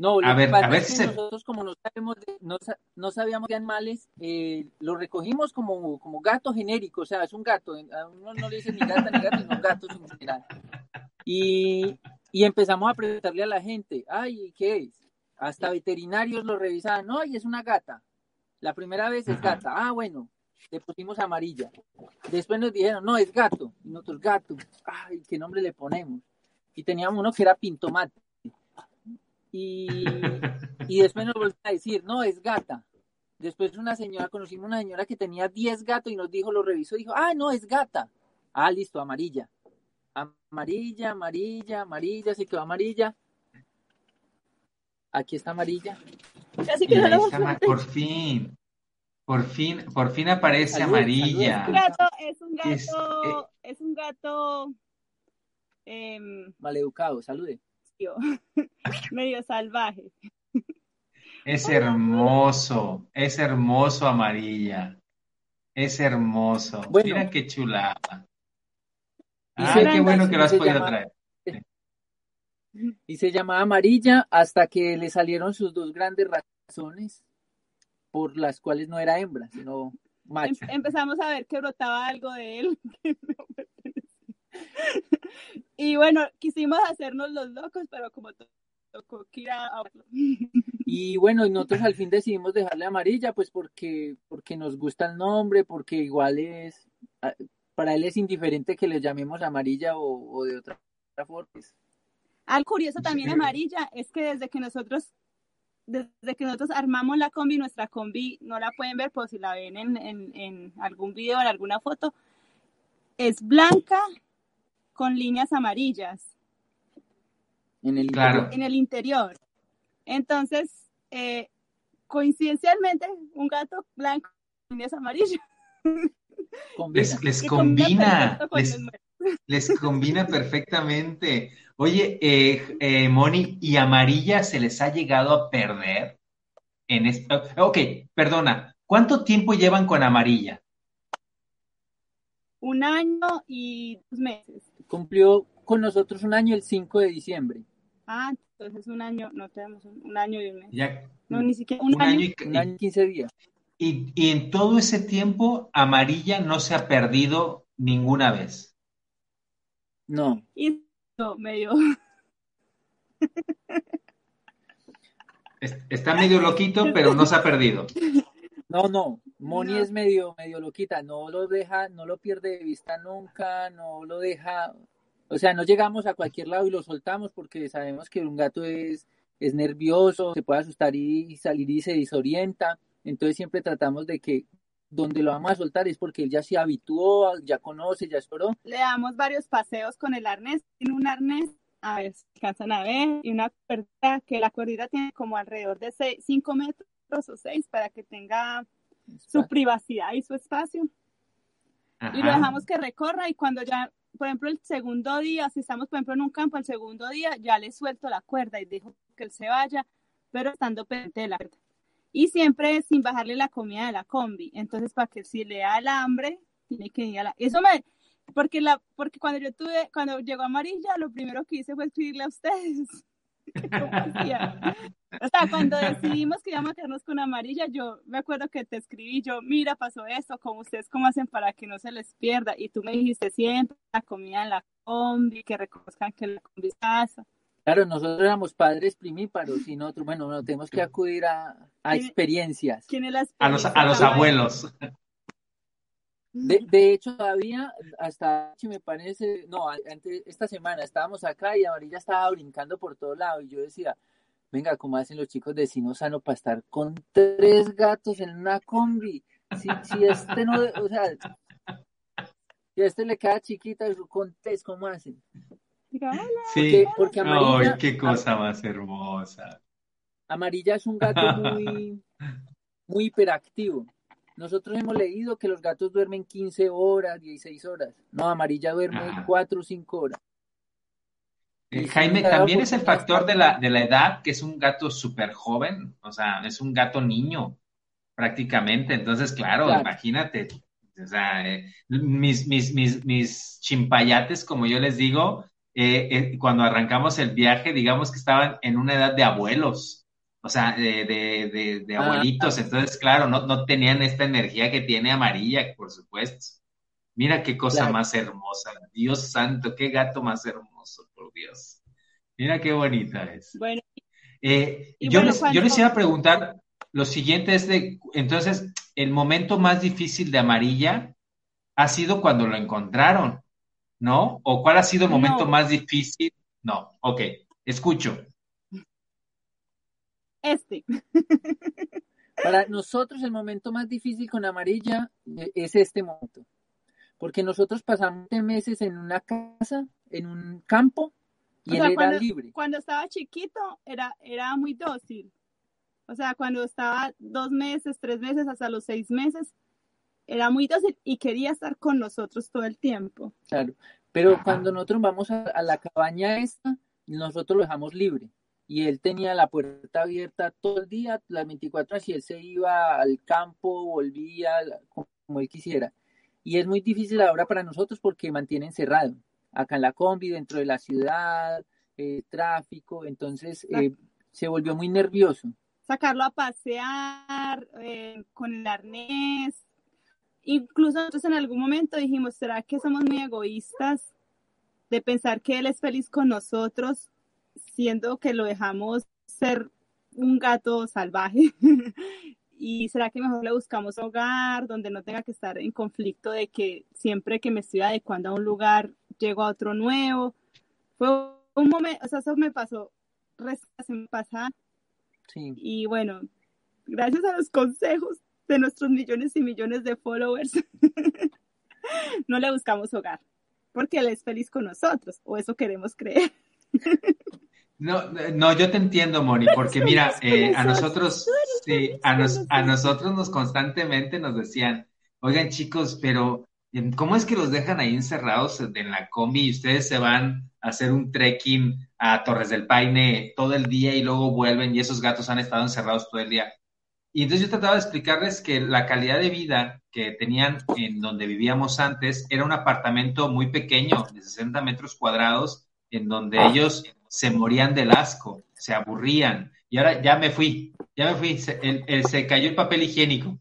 No, a ver, a ver si nosotros como no sabemos no, no, sabíamos de animales, eh, lo recogimos como, como gato genérico, o sea, es un gato, a uno no le dice ni gata ni gato, sino gatos en general. Y, y empezamos a preguntarle a la gente, ay, ¿qué es? Hasta veterinarios lo revisaban, no, y es una gata. La primera vez es gata. Ah, bueno, le pusimos amarilla. Después nos dijeron, no, es gato. Y nosotros, gato. Ay, ¿qué nombre le ponemos? Y teníamos uno que era pintomate. Y, y después nos volvieron a decir, no, es gata. Después una señora, conocimos una señora que tenía 10 gatos y nos dijo, lo revisó dijo, ah, no, es gata. Ah, listo, amarilla. Amarilla, amarilla, amarilla, se quedó amarilla. Aquí está amarilla. Casi que por fin. Por fin, por fin aparece amarilla. Es un gato, es un gato, es, un gato em, maleducado, salude. Medio salvaje. Es hermoso, es hermoso amarilla. Es hermoso. Mira qué chulada. Ah, qué bueno que lo has podido traer y se llamaba amarilla hasta que le salieron sus dos grandes razones por las cuales no era hembra, sino macho. Em, empezamos a ver que brotaba algo de él. y bueno, quisimos hacernos los locos, pero como tocó Kira y bueno, nosotros al fin decidimos dejarle amarilla, pues porque, porque nos gusta el nombre, porque igual es, para él es indiferente que le llamemos amarilla o, o de otra forma. Pues. Algo curioso también amarilla es que desde que nosotros desde que nosotros armamos la combi, nuestra combi no la pueden ver, por si la ven en, en, algún video o en alguna foto, es blanca con líneas amarillas. En el, interior. En el interior. Entonces, eh, coincidencialmente, un gato blanco con líneas amarillas. Les, les combina, les, combina perfectamente. Oye, eh, eh, Moni, ¿y amarilla se les ha llegado a perder? En esto? Ok, perdona, ¿cuánto tiempo llevan con amarilla? Un año y dos meses. Cumplió con nosotros un año el 5 de diciembre. Ah, entonces un año, no tenemos un, año y un mes. Ya, no, ni siquiera un, año, y, un año y 15 días. Y, y, en todo ese tiempo, Amarilla no se ha perdido ninguna vez. No. Y no, medio. Está medio loquito, pero no se ha perdido. No, no, Moni es medio, medio loquita, no lo deja, no lo pierde de vista nunca, no lo deja, o sea, no llegamos a cualquier lado y lo soltamos porque sabemos que un gato es, es nervioso, se puede asustar y salir y se desorienta. Entonces siempre tratamos de que donde lo vamos a soltar es porque él ya se habituó, ya conoce, ya exploró. Le damos varios paseos con el arnés. Tiene un arnés, a ver si alcanzan a ver, y una cuerda que la cuerdita tiene como alrededor de 5 metros o 6 para que tenga su privacidad y su espacio. Y lo dejamos que recorra y cuando ya por ejemplo, el segundo día, si estamos, por ejemplo, en un campo, el segundo día ya le suelto la cuerda y dejo que él se vaya, pero estando pendiente de la cuerda. Y siempre sin bajarle la comida de la combi. Entonces, para que si le da el hambre, tiene que ir a la... Eso me... Porque, la, porque cuando yo tuve, cuando llegó Amarilla, lo primero que hice fue escribirle a ustedes. O sea, cuando decidimos que íbamos a quedarnos con amarilla, yo me acuerdo que te escribí yo, mira, pasó esto, como ustedes cómo hacen para que no se les pierda. Y tú me dijiste siempre la comida en la combi, que reconozcan que la combi es casa. Claro, nosotros éramos padres primíparos y nosotros, bueno, no tenemos que acudir a, a experiencias. ¿Quién es la a los, a los abuelos. De, de, hecho, todavía, hasta, si me parece, no, antes, esta semana estábamos acá y Amarilla estaba brincando por todo lado y yo decía, venga, ¿cómo hacen los chicos de Sino Sano para estar con tres gatos en una combi? Si, si este no, o sea, si a este le queda chiquita con tres, ¿cómo hacen? Sí, porque, amarilla, qué cosa más hermosa. Amarilla es un gato muy, muy hiperactivo. Nosotros hemos leído que los gatos duermen 15 horas, 16 horas. No, amarilla duerme 4 o 5 horas. Eh, Jaime, también es el factor de la, de la edad, que es un gato súper joven, o sea, es un gato niño prácticamente. Entonces, claro, imagínate, o sea, eh, mis, mis, mis, mis chimpayates, como yo les digo, eh, cuando arrancamos el viaje, digamos que estaban en una edad de abuelos o sea, de, de, de, ah, abuelitos. Entonces, claro, no, no tenían esta energía que tiene amarilla, por supuesto. Mira qué cosa más hermosa. Dios santo, qué gato más hermoso, por Dios. Mira qué bonita es. Bueno. Eh, yo, les, yo les iba a preguntar, lo siguiente es de, entonces, el momento más difícil de amarilla ha sido cuando lo encontraron, ¿no? ¿O cuál ha sido el momento más difícil? No, ok, escucho. Este. Para nosotros el momento más difícil con amarilla eh, es este momento, porque nosotros pasamos meses en una casa, en un campo, y él era cuando, libre. Cuando estaba chiquito era, era muy dócil. O sea, cuando estaba dos meses, tres meses, hasta los seis meses, era muy dócil y quería estar con nosotros todo el tiempo. Claro, pero cuando nosotros vamos a, a la cabaña esta, nosotros lo dejamos libre y él tenía la puerta abierta todo el día, las 24 horas, y él se iba al campo, volvía como él quisiera. Y es muy difícil ahora para nosotros porque mantiene encerrado, acá en la combi, dentro de la ciudad, eh, tráfico, entonces eh, se volvió muy nervioso. Sacarlo a pasear eh, con el arnés. Incluso nosotros en algún momento dijimos, ¿será que somos muy egoístas de pensar que él es feliz con nosotros siendo que lo dejamos ser un gato salvaje. y será que mejor le buscamos hogar donde no tenga que estar en conflicto de que siempre que me estoy adecuando a un lugar llego a otro nuevo. Fue un momento, o sea, eso me pasó recién pasada. Sí. Y bueno, gracias a los consejos de nuestros millones y millones de followers, no le buscamos hogar, porque él es feliz con nosotros, o eso queremos creer. No, no, yo te entiendo, Moni, porque mira, eh, a nosotros, sí, a, nos, a nosotros nos constantemente nos decían, Oigan, chicos, pero ¿cómo es que los dejan ahí encerrados en la combi y ustedes se van a hacer un trekking a Torres del Paine todo el día y luego vuelven y esos gatos han estado encerrados todo el día? Y entonces yo trataba de explicarles que la calidad de vida que tenían en donde vivíamos antes era un apartamento muy pequeño, de 60 metros cuadrados, en donde ah. ellos se morían del asco, se aburrían. Y ahora ya me fui, ya me fui, se, se cayó el papel higiénico.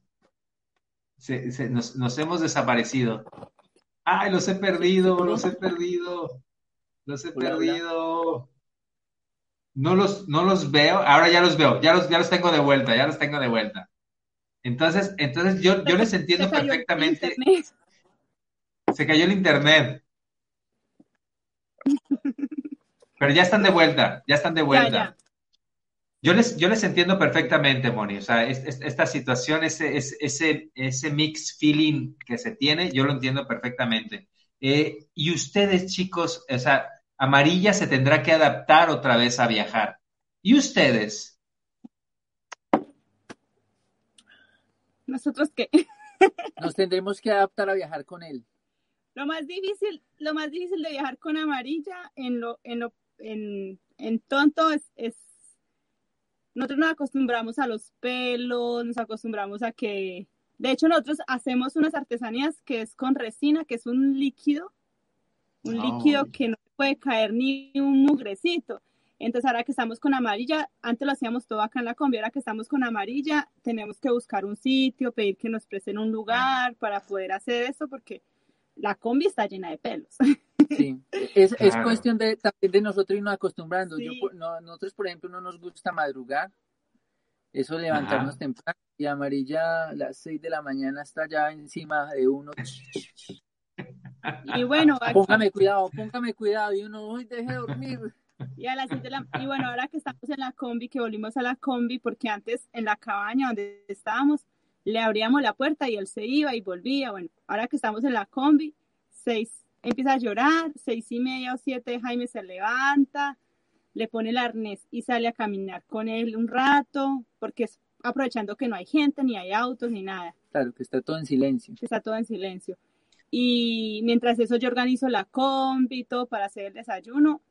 Se, nos, nos, hemos desaparecido. ¡Ay, los he perdido, los he perdido! Los he perdido. No los, no los veo, ahora ya los veo, ya los, ya los tengo de vuelta, ya los tengo de vuelta. Entonces, entonces yo, yo les entiendo perfectamente. Se cayó el internet. Pero ya están de vuelta, ya están de vuelta. Yo les, yo les entiendo perfectamente, Moni. O sea, esta situación, ese, ese, ese mix feeling que se tiene, yo lo entiendo perfectamente. Eh, y ustedes, chicos, o sea, Amarilla se tendrá que adaptar otra vez a viajar. ¿Y ustedes? ¿Nosotros qué? Nos tendremos que adaptar a viajar con él. Lo más difícil, lo más difícil de viajar con amarilla en lo, en lo, en, en tonto es, es, nosotros nos acostumbramos a los pelos, nos acostumbramos a que, de hecho nosotros hacemos unas artesanías que es con resina, que es un líquido, un líquido que no puede caer ni un mugrecito. Entonces ahora que estamos con amarilla, antes lo hacíamos todo acá en la combi, ahora que estamos con amarilla, tenemos que buscar un sitio, pedir que nos presten un lugar para poder hacer eso, porque la combi está llena de pelos. Sí, es, es cuestión de, también de nosotros irnos acostumbrando. Yo, nosotros, por ejemplo, no nos gusta madrugar, eso levantarnos temprano, y amarilla a las 6 de la mañana está ya encima de uno. Y bueno, póngame cuidado, póngame cuidado, y uno, hoy deje de dormir. Y, a las y bueno, ahora que estamos en la combi, que volvimos a la combi, porque antes en la cabaña donde estábamos, le abríamos la puerta y él se iba y volvía. Bueno, ahora que estamos en la combi, seis, empieza a llorar, seis y media o siete, Jaime se levanta, le pone el arnés y sale a caminar con él un rato, porque es aprovechando que no hay gente, ni hay autos, ni nada. Claro, que está todo en silencio. está todo en silencio. Y mientras eso yo organizo la combi, todo para hacer el desayuno.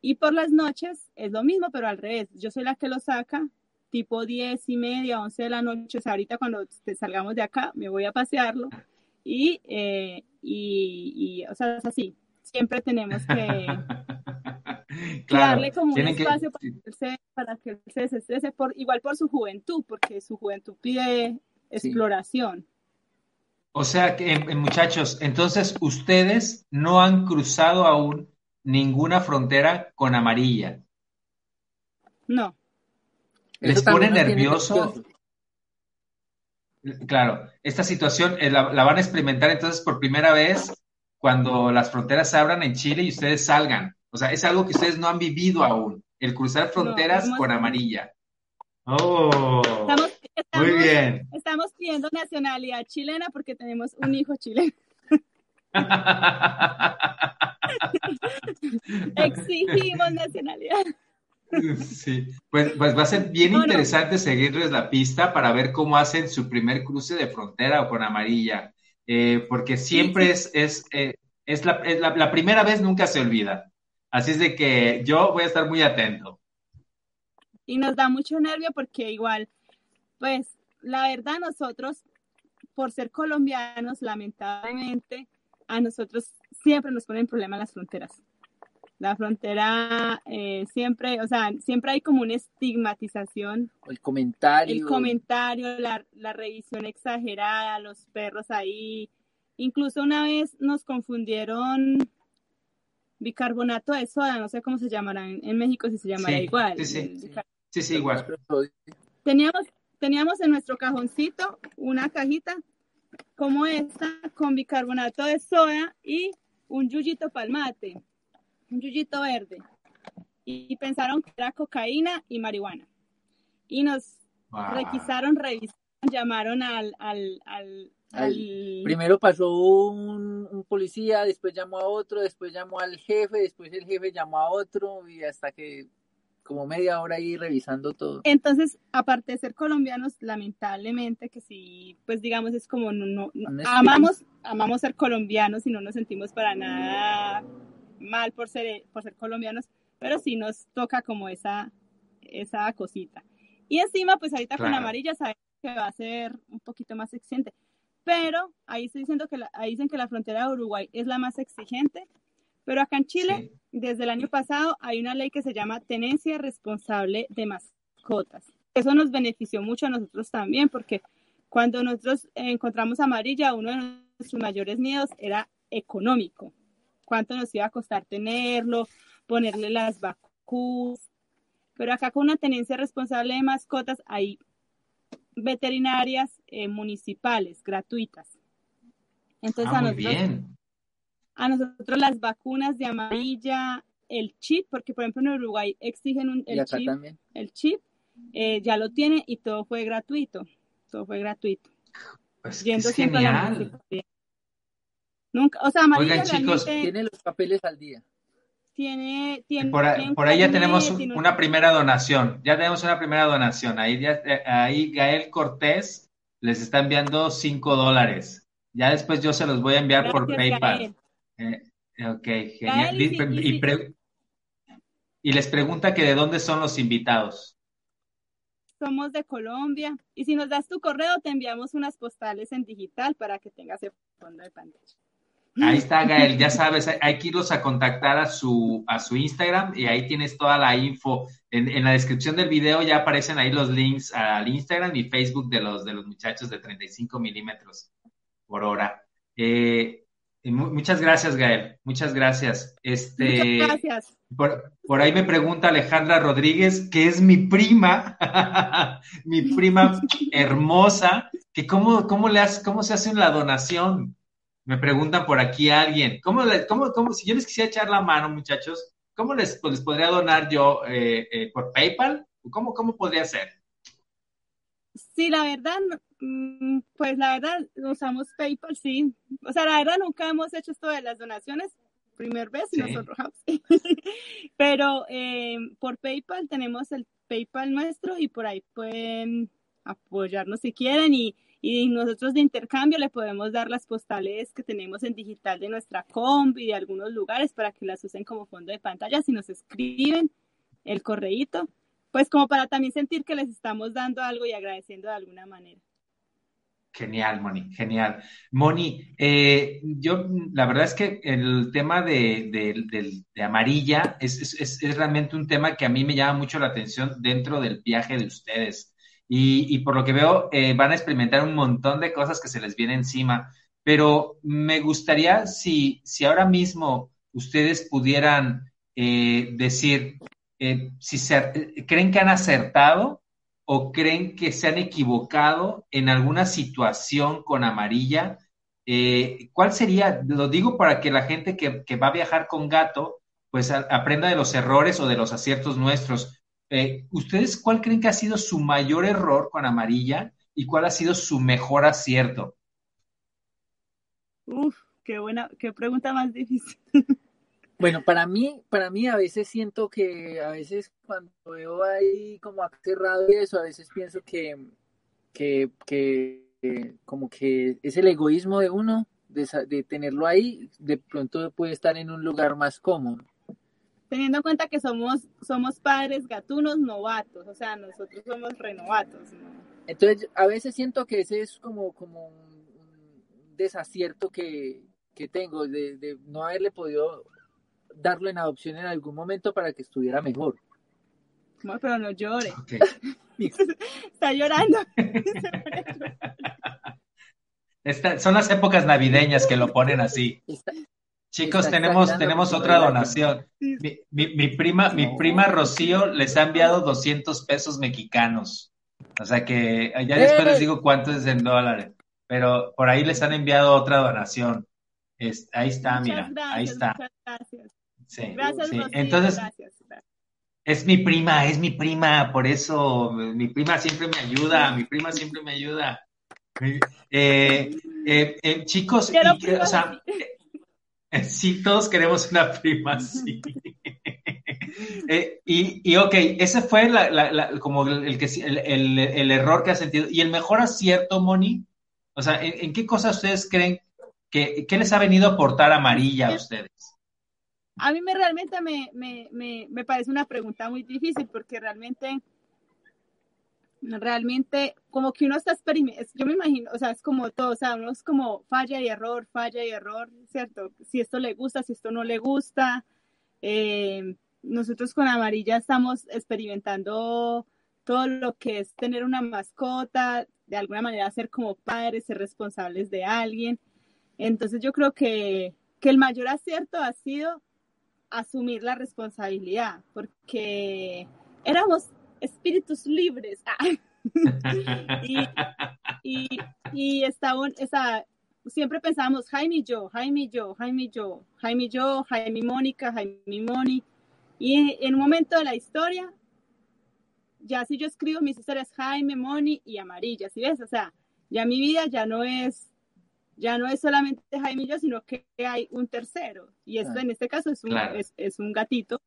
Y por las noches es lo mismo, pero al revés. Yo soy la que lo saca, tipo diez y media, once de la noche. O sea, ahorita cuando salgamos de acá, me voy a pasearlo. Y, eh, y, o sea, es así. Siempre tenemos que, darle como un espacio para, que él se, desestrese, por, igual por su juventud, porque su juventud pide exploración. O sea que, muchachos, entonces ustedes no han cruzado aún ninguna frontera con amarilla. No. ¿Les pone nervioso? Claro, esta situación eh, la, van a experimentar entonces por primera vez cuando las fronteras se abran en Chile y ustedes salgan. O sea, es algo que ustedes no han vivido aún, el cruzar fronteras con amarilla. Oh, muy bien. Estamos pidiendo nacionalidad chilena porque tenemos un hijo chileno. Exigimos nacionalidad. Sí, pues, pues, va a ser bien interesante seguirles la pista para ver cómo hacen su primer cruce de frontera o con amarilla, eh, porque siempre es, es, eh, es, la, la, primera vez nunca se olvida. Así es de que yo voy a estar muy atento. Y nos da mucho nervio porque igual, pues la verdad nosotros, por ser colombianos, lamentablemente, a nosotros siempre nos ponen problemas las fronteras. La frontera eh, siempre, o sea, siempre hay como una estigmatización. El comentario. El comentario, la, la revisión exagerada, los perros ahí. Incluso una vez nos confundieron bicarbonato de soda, no sé cómo se llamará en, México si se llamará igual. Sí, sí, sí, sí, igual. Teníamos, teníamos en nuestro cajoncito una cajita como esta con bicarbonato de soda y un yuyito palmate un yuyito verde. Y, pensaron que era cocaína y marihuana. Y nos requisaron, revisaron, llamaron al, al, al, Primero pasó un, un, policía, después llamó a otro, después llamó al jefe, después el jefe llamó a otro y hasta que como media hora ahí revisando todo. Entonces, aparte de ser colombianos, lamentablemente que sí, pues digamos, es como no, amamos, amamos ser colombianos y no nos sentimos para nada mal por ser, por ser colombianos, pero sí nos toca como esa, esa cosita. Y encima, pues ahorita con amarilla sabemos que va a ser un poquito más exigente. Pero ahí estoy diciendo que ahí dicen que la frontera de Uruguay es la más exigente, pero acá en Chile, desde el año pasado, hay una ley que se llama tenencia responsable de mascotas. Eso nos benefició mucho a nosotros también, porque cuando nosotros encontramos amarilla, uno de nuestros mayores miedos era económico. ¿Cuánto nos iba a costar tenerlo? Ponerle las vacunas. Pero acá con una tenencia responsable de mascotas hay veterinarias eh, municipales gratuitas. Entonces, ah, muy bien a nosotros las vacunas de amarilla, el chip, porque por ejemplo en Uruguay exigen el, chip, el chip, eh, ya lo tiene y todo fue gratuito, todo fue gratuito. Pues Yendo siempre genial. Nunca, o sea, amarilla Oigan, chicos, tiene los papeles al día. Tiene, tiene, por, ahí ya tenemos una primera donación, ya tenemos una primera donación. Ahí, ya, eh, ahí Gael Cortés les está enviando cinco dólares. Ya después yo se los voy a enviar por PayPal. Eh, ok, genial. Y, les pregunta que de dónde son los invitados. Somos de Colombia. Y si nos das tu correo, te enviamos unas postales en digital para que tengas el fondo de pantalla. Ahí está, Gael, ya sabes, hay que irlos a contactar a su, a su Instagram y ahí tienes toda la info. En, en, la descripción del video ya aparecen ahí los links al Instagram y Facebook de los, de los muchachos de 35 milímetros por hora. Eh, Muchas gracias, Gael. Muchas gracias. Este, gracias. Por, ahí me pregunta Alejandra Rodríguez, que es mi prima, mi prima hermosa, que cómo, cómo, le hace, cómo se hace la donación. Me preguntan por aquí a alguien. ¿Cómo, cómo, cómo, si yo les quisiera echar la mano, muchachos, ¿cómo les, pues, les podría donar yo eh, eh, por PayPal? ¿Cómo, ¿Cómo podría ser? Sí, la verdad, pues la verdad, usamos PayPal, sí. O sea, la verdad nunca hemos hecho esto de las donaciones, primer vez y nosotros Pero eh, por PayPal tenemos el PayPal nuestro y por ahí pueden apoyarnos si quieren y, y nosotros de intercambio le podemos dar las postales que tenemos en digital de nuestra comp y de algunos lugares para que las usen como fondo de pantalla si nos escriben el correíto pues como para también sentir que les estamos dando algo y agradeciendo de alguna manera. Genial, Moni, genial. Moni, eh, yo la verdad es que el tema de, amarilla es, realmente un tema que a mí me llama mucho la atención dentro del viaje de ustedes. Y, por lo que veo, eh, van a experimentar un montón de cosas que se les viene encima. Pero me gustaría si, si ahora mismo ustedes pudieran eh, decir, si creen que han acertado o creen que se han equivocado en alguna situación con amarilla. Eh, ¿Cuál sería? Lo digo para que la gente que, va a viajar con gato, pues aprenda de los errores o de los aciertos nuestros. ¿Ustedes cuál creen que ha sido su mayor error con amarilla y cuál ha sido su mejor acierto? Uf, qué buena, qué pregunta más difícil. Bueno, para mí, para mí a veces siento que, a veces cuando veo ahí como aterrado y eso, a veces pienso que, que, que como que es el egoísmo de uno, de, de tenerlo ahí, de pronto puede estar en un lugar más cómodo. Teniendo en cuenta que somos, somos padres gatunos novatos, o sea, nosotros somos renovatos. Entonces, a veces siento que ese es como, como un, desacierto que, que tengo, de, de no haberle podido darlo en adopción en algún momento para que estuviera mejor. No, pero no llore. Está llorando. son las épocas navideñas que lo ponen así. Chicos, tenemos, tenemos otra donación. Mi, prima, mi prima Rocío les ha enviado 200 pesos mexicanos. O sea que ya después les ¡Eh! digo cuánto es en dólares. Pero por ahí les han enviado otra donación. ahí está, mira, ahí está. gracias. Sí, gracias, Entonces, es mi prima, es mi prima, por eso mi prima siempre me ayuda, mi prima siempre me ayuda. Eh, eh, eh, chicos, o sea, sí, todos queremos una prima, sí. Eh, y, y, ok, ese fue como el, que, el, error que ha sentido. ¿Y el mejor acierto, Moni? O sea, ¿en, qué cosas ustedes creen que, les ha venido a aportar amarilla a ustedes? A mí me realmente me, me, me parece una pregunta muy difícil porque realmente realmente como que uno está experimentando, yo me imagino, o sea, es como todo, o sea, uno es como falla y error, falla y error, ¿cierto? Si esto le gusta, si esto no le gusta. Eh, nosotros con Amarilla estamos experimentando todo lo que es tener una mascota, de alguna manera ser como padres, ser responsables de alguien. Entonces yo creo que, que el mayor acierto ha sido asumir la responsabilidad, porque éramos espíritus libres. Ah. y, y, siempre pensábamos Jaime y yo, Jaime y yo, Jaime y yo, Jaime y yo, Jaime y Mónica, Jaime y Moni. Y en un momento de la historia, ya si yo escribo mis historias Jaime, Moni y Amarilla, ¿sí ves? O sea, ya mi vida ya no es ya no es solamente Jaime y yo, sino que hay un tercero. Y esto en este caso es un, es un gatito.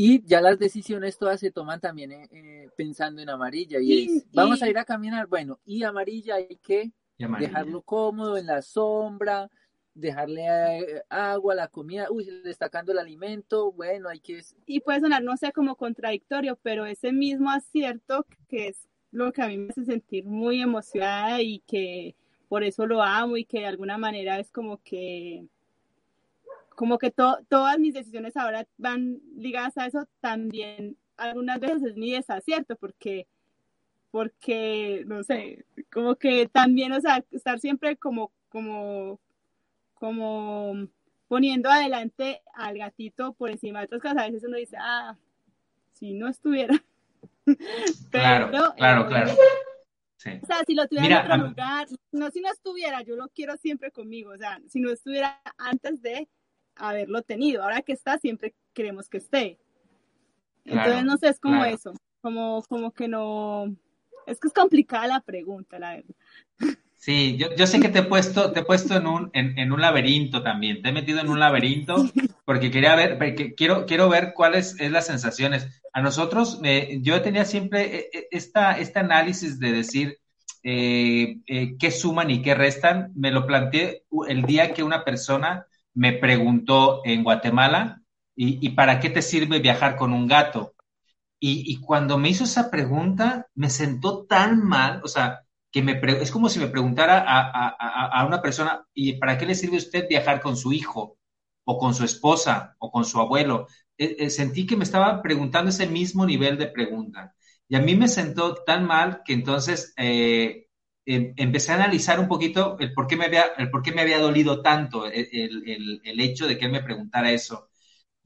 Y ya las decisiones todas se toman también eh, eh, pensando en amarilla. Y, es, vamos a ir a caminar, bueno, y amarilla hay que dejarlo cómodo en la sombra, dejarle eh, agua, la comida, uy, destacando el alimento, bueno, hay que... Y puede sonar, no sé, como contradictorio, pero ese mismo acierto que es lo que a mí me hace sentir muy emocionada y que por eso lo amo y que de alguna manera es como que como que todas mis decisiones ahora van ligadas a eso, también algunas veces es mi desacierto, porque, porque, no sé, como que también, o sea, estar siempre como, como, como poniendo adelante al gatito por encima de otras cosas, a veces uno dice, ah, si no estuviera. claro, claro, eh, claro. O sea, si lo tuviera en otro lugar, no si no estuviera, yo lo quiero siempre conmigo, o sea, si no estuviera antes de, haberlo tenido. Ahora que está, siempre queremos que esté. Entonces, no sé, es como eso, como, como que no, es que es complicada la pregunta, la verdad. Sí, yo, yo sé que te he puesto, te he puesto en un, en, un laberinto también, te he metido en un laberinto porque quería ver, porque quiero, quiero ver cuáles es las sensaciones. A nosotros, eh, yo tenía siempre eh, eh, esta, este análisis de decir eh, qué suman y qué restan, me lo planteé el día que una persona me preguntó en Guatemala, ¿y, para qué te sirve viajar con un gato? Y, cuando me hizo esa pregunta, me sentó tan mal, o sea, que me es como si me preguntara a, una persona, ¿y para qué le sirve a usted viajar con su hijo, o con su esposa, o con su abuelo? Eh, eh, sentí que me estaba preguntando ese mismo nivel de pregunta. Y a mí me sentó tan mal que entonces eh, Em, empecé a analizar un poquito el por qué me había, el por qué me había dolido tanto el, hecho de que él me preguntara eso.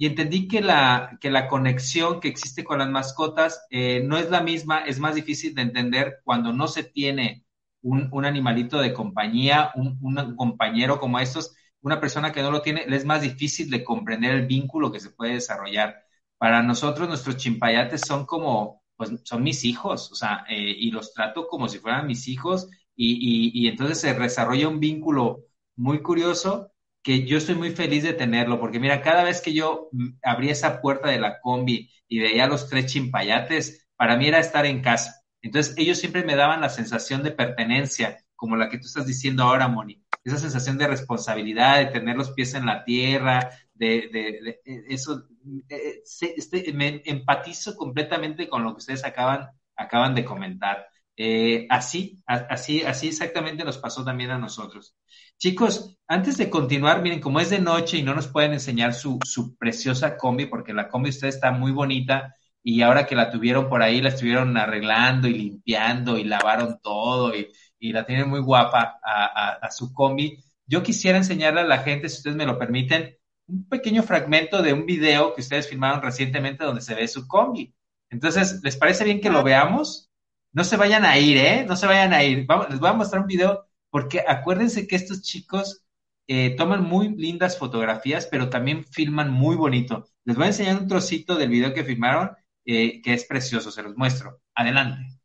Y entendí que la, que la conexión que existe con las mascotas eh, no es la misma, es más difícil de entender cuando no se tiene un, animalito de compañía, un, un, compañero como estos, una persona que no lo tiene, es más difícil de comprender el vínculo que se puede desarrollar. Para nosotros, nuestros chimpayates son como, pues son mis hijos, o sea, eh, y los trato como si fueran mis hijos y, y, entonces se desarrolla un vínculo muy curioso que yo estoy muy feliz de tenerlo, porque mira, cada vez que yo abría esa puerta de la combi y veía los tres chimpayates, para mí era estar en casa. Entonces ellos siempre me daban la sensación de pertenencia, como la que tú estás diciendo ahora, Moni, esa sensación de responsabilidad, de tener los pies en la tierra, de, de, eh, eso, eh, este, me empatizo completamente con lo que ustedes acaban, acaban de comentar. Eh, así, así, así exactamente nos pasó también a nosotros. Chicos, antes de continuar, miren, como es de noche y no nos pueden enseñar su, su preciosa combi, porque la combi usted está muy bonita y ahora que la tuvieron por ahí, la estuvieron arreglando y limpiando y lavaron todo y, y la tienen muy guapa a, a, a su combi. Yo quisiera enseñarle a la gente, si ustedes me lo permiten, un pequeño fragmento de un video que ustedes filmaron recientemente donde se ve su combi. Entonces, ¿les parece bien que lo veamos? No se vayan a ir, ¿eh? No se vayan a ir. Vamos, les voy a mostrar un video porque acuérdense que estos chicos eh, toman muy lindas fotografías, pero también filman muy bonito. Les voy a enseñar un trocito del video que filmaron eh, que es precioso, se los muestro. Adelante.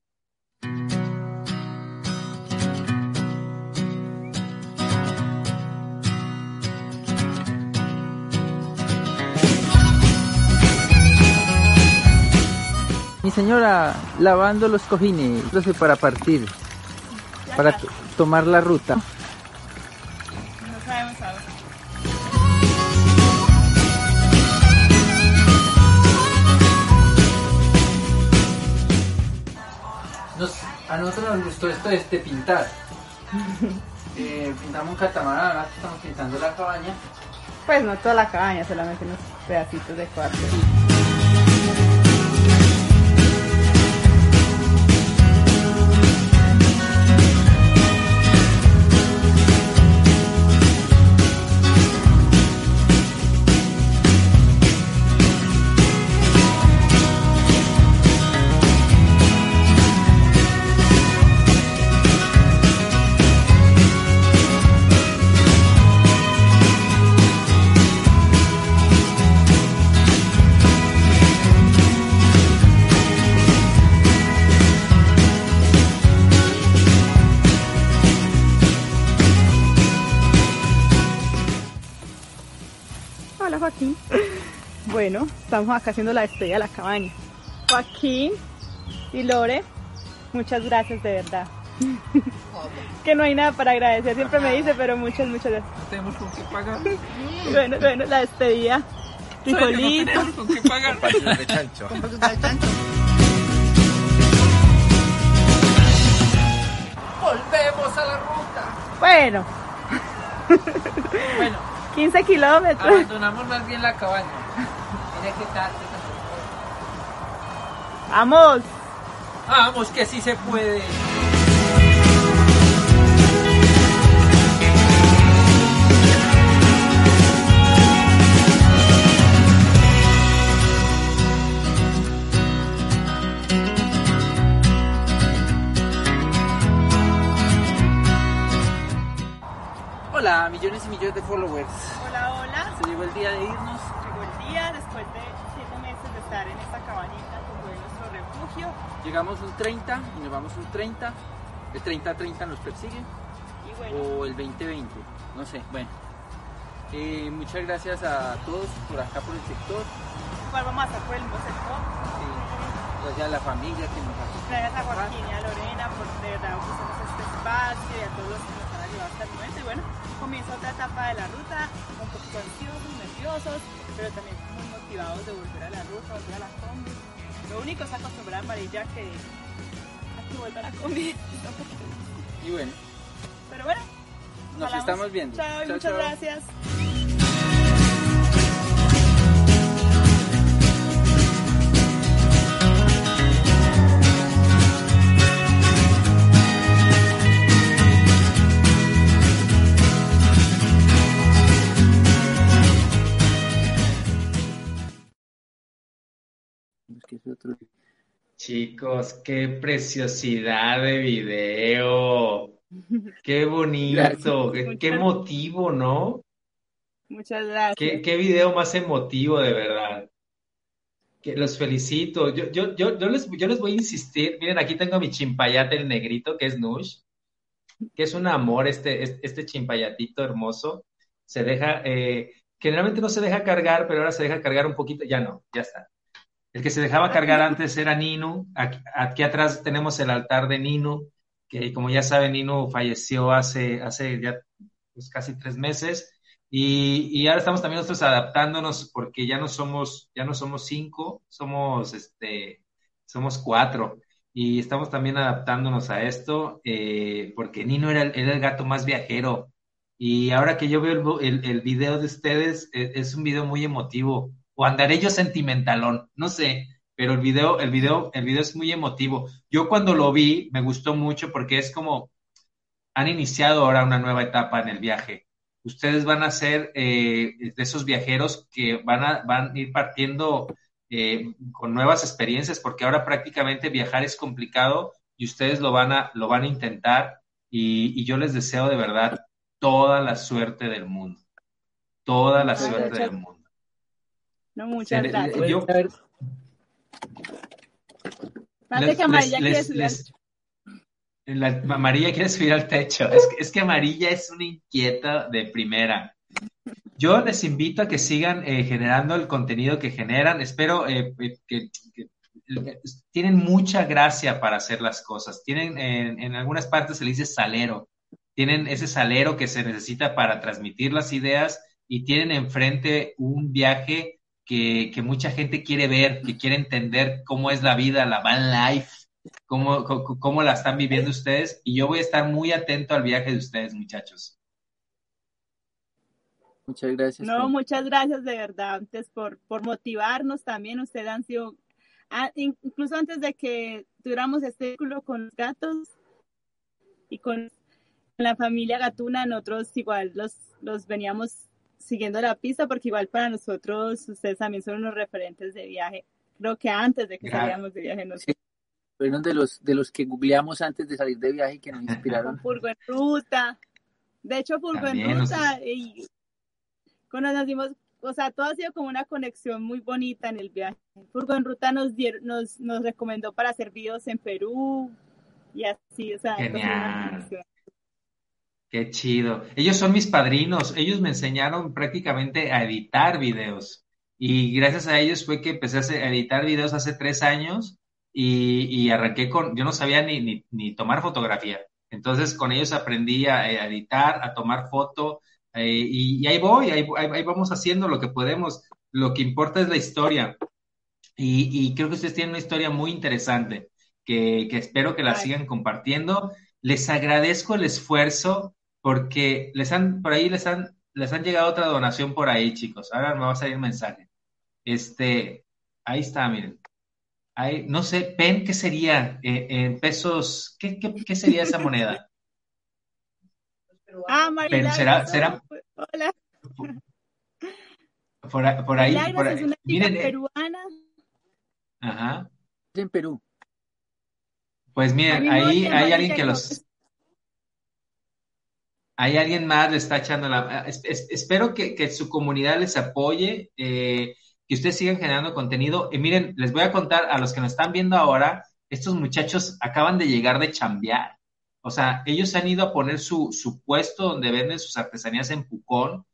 señora, lavando los cojines, para partir, para tomar la ruta. No sabemos ahora. a nosotros nos gustó esto de este pintar. Eh, pintamos un catamarán, ahora estamos pintando la cabaña. Pues no toda la cabaña, solamente unos pedacitos de cuarto. Estamos acá haciendo la despedida de la cabaña. Joaquín y Lore, muchas gracias de verdad. que no hay nada para agradecer, siempre me dice, pero muchas, muchas gracias. No tenemos con qué pagar. bueno, bueno, la despedida. Frijolito. No con qué pagar. de chancho. Volvemos a la ruta. Bueno. bueno. 15 kilómetros. Abandonamos más bien la cabaña. Vamos. Vamos, que sí se puede. Hola, millones y millones de followers. Hola, hola. Se llegó el día de irnos. Después de siete meses de estar en esta cabañita que fue nuestro refugio. Llegamos un 30 y nos vamos un 30. El 30-30 nos persigue. O el 2020, no sé, bueno. Eh, muchas gracias a todos por acá por el sector. Igual vamos a estar por el mismo sector. Sí. Gracias a la familia que nos ha Gracias a Joaquín y a Lorena por de verdad ofrecernos este espacio y a todos los que nos han ayudado hasta el momento. Y bueno, comienza otra etapa de la ruta, un poquito ansiosos, nerviosos, pero también muy motivados de volver a la ruta, volver a la combi. Lo único es acostumbrar a Amarilla que, a que vuelva a la combi. y bueno. Pero bueno. Nos estamos viendo. Chao y muchas gracias. Chicos, qué preciosidad de video. Qué bonito, qué, emotivo, ¿no? Muchas gracias. Qué, qué, video más emotivo, de verdad. Que los felicito. Yo, yo, yo, yo, les, yo les voy a insistir. Miren, aquí tengo mi chimpayate, el negrito, que es Nush, que es un amor, este, este chimpayatito hermoso. Se deja, eh, generalmente no se deja cargar, pero ahora se deja cargar un poquito. Ya no, ya está. El que se dejaba cargar antes era Nino. Aquí, atrás tenemos el altar de Nino, que como ya saben, Nino falleció hace, hace ya pues, casi tres meses. Y, ahora estamos también nosotros adaptándonos porque ya no somos, ya no somos cinco, somos, este, somos cuatro. Y estamos también adaptándonos a esto eh, porque Nino era, el gato más viajero. Y ahora que yo veo el, video de ustedes, es, es un video muy emotivo o andaré yo sentimentalón, no sé, pero el video, el video, el video es muy emotivo. Yo cuando lo vi me gustó mucho porque es como han iniciado ahora una nueva etapa en el viaje. Ustedes van a ser eh, de esos viajeros que van a, van a ir partiendo eh, con nuevas experiencias, porque ahora prácticamente viajar es complicado y ustedes lo van a, lo van a intentar y, y yo les deseo de verdad toda la suerte del mundo, toda la suerte del mundo. No, muchas gracias. Yo, que Amarilla quiere subir la, Amarilla quiere subir al techo. Es que, es que Amarilla es una inquieta de primera. Yo les invito a que sigan eh, generando el contenido que generan. Espero eh, que, tienen mucha gracia para hacer las cosas. Tienen, en, algunas partes se le dice salero. Tienen ese salero que se necesita para transmitir las ideas y tienen enfrente un viaje que, que mucha gente quiere ver, que quiere entender cómo es la vida, la van life, cómo, cómo, la están viviendo ustedes. Y yo voy a estar muy atento al viaje de ustedes, muchachos. Muchas gracias. No, muchas gracias de verdad, antes por, por motivarnos también. Ustedes han sido Ah, incluso antes de que tuviéramos este vínculo con los gatos y con la familia gatuna, nosotros igual los, los veníamos siguiendo la pista porque igual para nosotros ustedes también son unos referentes de viaje. Creo que antes de que salíamos de viaje nosotros. Fueron de los, de los que googleamos antes de salir de viaje y que nos inspiraron. Furgo en ruta. De hecho, Furgo en ruta. Y cuando nos dimos o sea, todo ha sido como una conexión muy bonita en el viaje. Furgo en Ruta nos, nos, nos recomendó para hacer videos en Perú y así, o sea. Genial. Qué chido. Ellos son mis padrinos. Ellos me enseñaron prácticamente a editar videos. Y gracias a ellos fue que empecé a editar videos hace tres años y, y arranqué con, yo no sabía ni, ni, ni, tomar fotografía. Entonces con ellos aprendí a, a editar, a tomar foto, eh, y, ahí voy, ahí, vamos haciendo lo que podemos. Lo que importa es la historia. Y, creo que ustedes tienen una historia muy interesante que, espero que la sigan compartiendo. Les agradezco el esfuerzo porque les han, por ahí les han, les han llegado otra donación por ahí, chicos. Ahora me va a salir un mensaje. Este, ahí está, miren. Ahí, no sé, pen, ¿qué sería eh, en pesos? ¿qué, qué sería esa moneda? Ah, María. será, será... Hola. Por, por ahí, por ahí. Es una Miren, eh, peruana. Ajá. En Perú. Pues miren, ahí hay alguien que los. Hay alguien más le está echando la. espero que, que, su comunidad les apoye, eh, que ustedes sigan generando contenido. Y miren, les voy a contar a los que nos están viendo ahora, estos muchachos acaban de llegar de chambear. O sea, ellos han ido a poner su, su puesto donde venden sus artesanías en Pucón,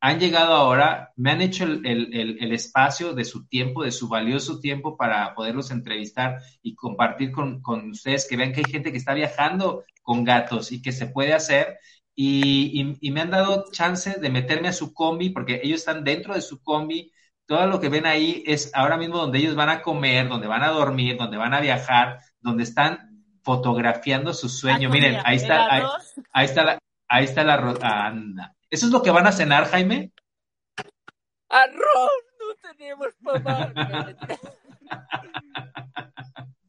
han llegado ahora, me han hecho el, el, el, espacio de su tiempo, de su valioso tiempo para poderlos entrevistar y compartir con, con, ustedes, que vean que hay gente que está viajando con gatos y que se puede hacer. Y, y, y, me han dado chance de meterme a su combi, porque ellos están dentro de su combi. Todo lo que ven ahí es ahora mismo donde ellos van a comer, donde van a dormir, donde van a viajar, donde están fotografiando su sueño. Ah, Miren, ahí está, ahí, está la, ahí está la anda. ¿Eso es lo que van a cenar, Jaime? Arroz, no tenemos papá.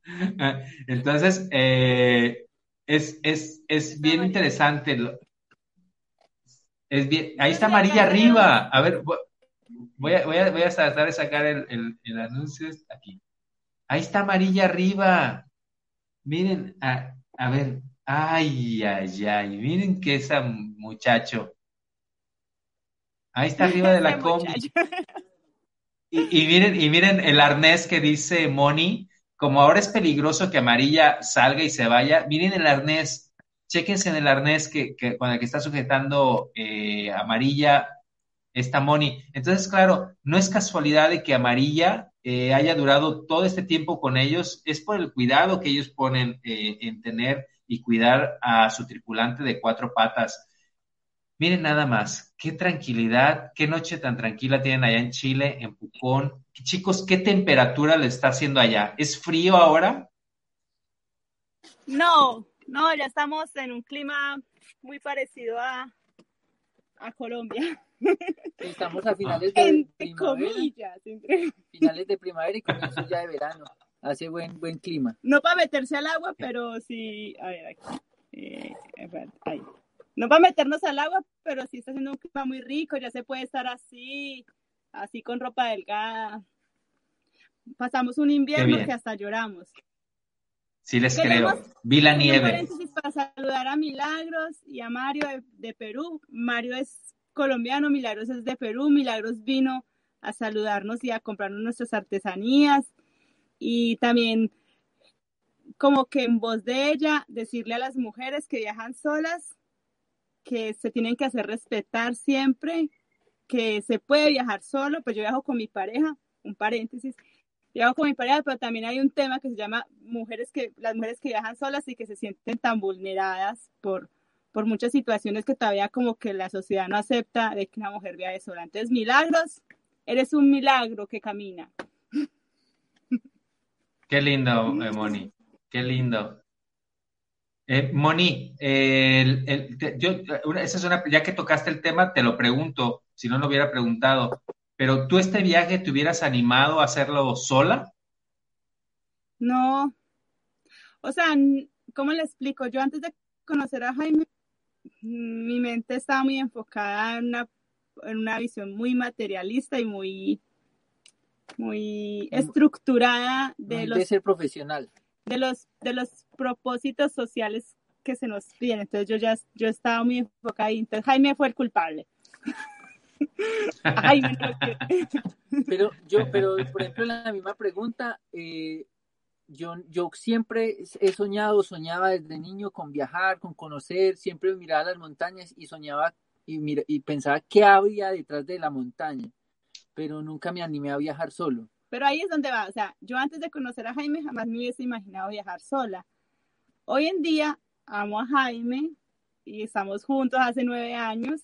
Entonces, eh, es, es, es bien interesante. Es bien, ahí está amarilla arriba. A ver, voy a, voy a, voy a tratar de sacar el, el, el anuncio aquí. Ahí está amarilla arriba. Miren, a, a ver, ay, ay, ay, miren que ese muchacho. Ahí está arriba de la combi. Y, miren, y miren el arnés que dice Moni, como ahora es peligroso que amarilla salga y se vaya, miren el arnés, chéquense en el arnés que, que con el que está sujetando eh, amarilla esta Moni. Entonces, claro, no es casualidad de que amarilla eh, haya durado todo este tiempo con ellos es por el cuidado que ellos ponen eh, en tener y cuidar a su tripulante de cuatro patas. Miren nada más, qué tranquilidad, qué noche tan tranquila tienen allá en Chile, en Pucón. Chicos, ¿qué temperatura le está haciendo allá? ¿Es frío ahora? No, no, ya estamos en un clima muy parecido a, a Colombia. Estamos a finales de primavera. Finales de primavera y comienzos ya de verano. Hace buen buen clima. No para meterse al agua, pero sí. A ver, aquí. Eh, ahí. No para meternos al agua, pero sí está haciendo un clima muy rico. Ya se puede estar así, así con ropa delgada. Pasamos un invierno que hasta lloramos. Sí, les creo. Vi la nieve. Para saludar a Milagros y a Mario de Perú. Mario es colombiano, Milagros es de Perú, Milagros vino a saludarnos y a comprarnos nuestras artesanías y también como que en voz de ella decirle a las mujeres que viajan solas que se tienen que hacer respetar siempre, que se puede viajar solo, pues yo viajo con mi pareja, un paréntesis, viajo con mi pareja, pero también hay un tema que se llama mujeres que, las mujeres que viajan solas y que se sienten tan vulneradas por, por muchas situaciones que todavía como que la sociedad no acepta de que una mujer viaje sola. Entonces, milagros, eres un milagro que camina. Qué lindo, eh, Moni, qué lindo. Eh, Moni, yo, esa es una, ya que tocaste el tema, te lo pregunto, si no lo hubiera preguntado, pero tú este viaje te hubieras animado a hacerlo sola? No, o sea, ¿cómo le explico? Yo antes de conocer a Jaime, mi mente estaba muy enfocada en una, en una visión muy materialista y muy, muy estructurada de los... De ser profesional. De los, de los propósitos sociales que se nos piden. Entonces yo ya yo estaba muy enfocada ahí. Entonces Jaime fue el culpable. Jaime, pero yo, pero por ejemplo, la misma pregunta, eh, yo, yo siempre he soñado, soñaba desde niño con viajar, con conocer, siempre miraba las montañas y soñaba y, mira, y pensaba qué había detrás de la montaña, pero nunca me animé a viajar solo. Pero ahí es donde va, o sea, yo antes de conocer a Jaime jamás me hubiese imaginado viajar sola. Hoy en día amo a Jaime y estamos juntos hace nueve años,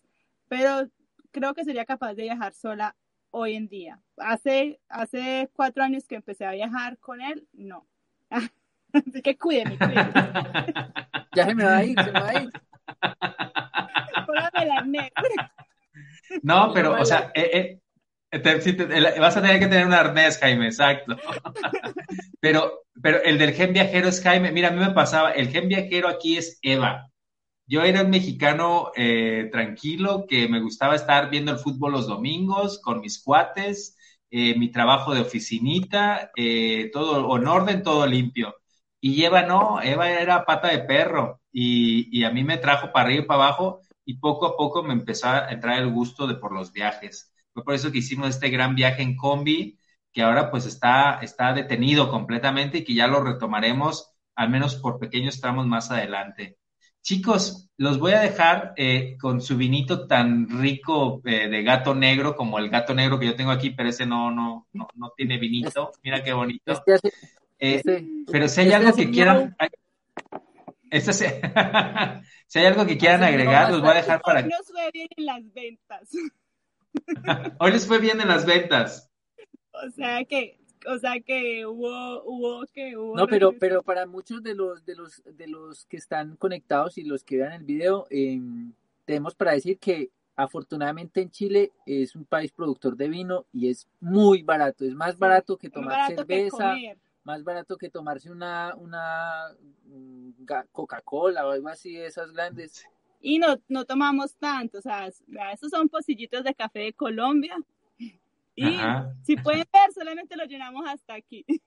pero creo que sería capaz de viajar sola hoy en día. Hace, hace cuatro años que empecé a viajar con él, no. Así que cuídeme, cuídeme. ya se me va a ir, se me va a ir. No, pero, o sea, eh, eh, vas a tener que tener un arnés, Jaime, exacto. pero, pero el del gen viajero es Jaime. Mira, a mí me pasaba, el gen viajero aquí es Eva. Yo era un mexicano eh, tranquilo que me gustaba estar viendo el fútbol los domingos con mis cuates, eh, mi trabajo de oficinita, eh, todo en orden, todo limpio. Y Eva no, Eva era pata de perro y, y, a mí me trajo para arriba y para abajo y poco a poco me empezó a entrar el gusto de por los viajes. Fue por eso que hicimos este gran viaje en combi que ahora pues está, está detenido completamente y que ya lo retomaremos al menos por pequeños tramos más adelante. Chicos, los voy a dejar eh, con su vinito tan rico eh, de gato negro como el gato negro que yo tengo aquí, pero ese no, no, no, tiene vinito. Mira qué bonito. Este eh, este, pero si hay este algo que quieran, este si hay algo que quieran agregar, los voy a dejar para. Hoy nos fue bien en las ventas. Hoy les fue bien en las ventas. O sea que o sea que hubo, hubo que hubo. No, pero, pero para muchos de los, de los, de los que están conectados y los que vean el video, eh, tenemos para decir que afortunadamente en Chile es un país productor de vino y es muy barato, es más barato que tomar cerveza, más barato que tomarse una, una mm, Coca-Cola o algo así de esas grandes. Y no, no tomamos tanto, o sea, esos son pocillitos de café de Colombia y si pueden ver, solamente lo llenamos hasta aquí.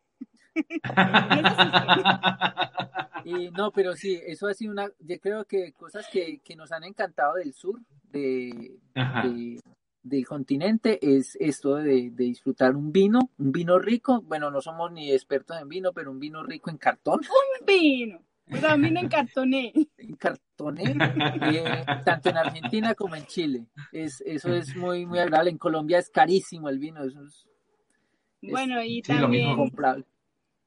y no, pero sí, eso ha sido una, yo creo que cosas que, que nos han encantado del sur, de, del continente, es esto de, de, disfrutar un vino, un vino rico. Bueno, no somos ni expertos en vino, pero un vino rico en cartón. Un vino. Pues a mí me encartoné. Encartoné, eh, tanto en Argentina como en Chile. Es, eso es muy, muy agradable. En Colombia es carísimo el vino. Eso es, bueno, y también,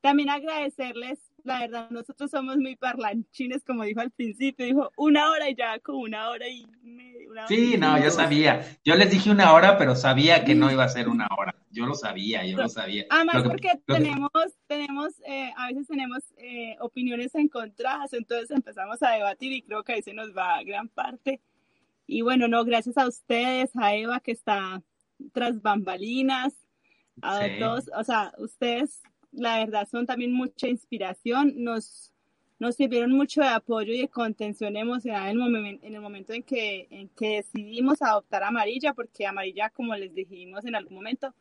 también agradecerles la verdad, nosotros somos muy parlanchines, como dijo al principio, dijo una hora y ya como una hora y media. sí, no, yo sabía. Yo les dije una hora, pero sabía que no iba a ser una hora. Yo lo sabía, yo lo sabía. Además, porque tenemos, tenemos, eh, a veces tenemos eh, opiniones encontradas, entonces empezamos a debatir y creo que ahí se nos va gran parte. Y bueno, no, gracias a ustedes, a Eva que está tras bambalinas, a todos, o sea, ustedes la verdad son también mucha inspiración, nos, nos sirvieron mucho de apoyo y de contención emocional en el, en el momento en que, en que decidimos adoptar amarilla, porque amarilla, como les dijimos en algún momento,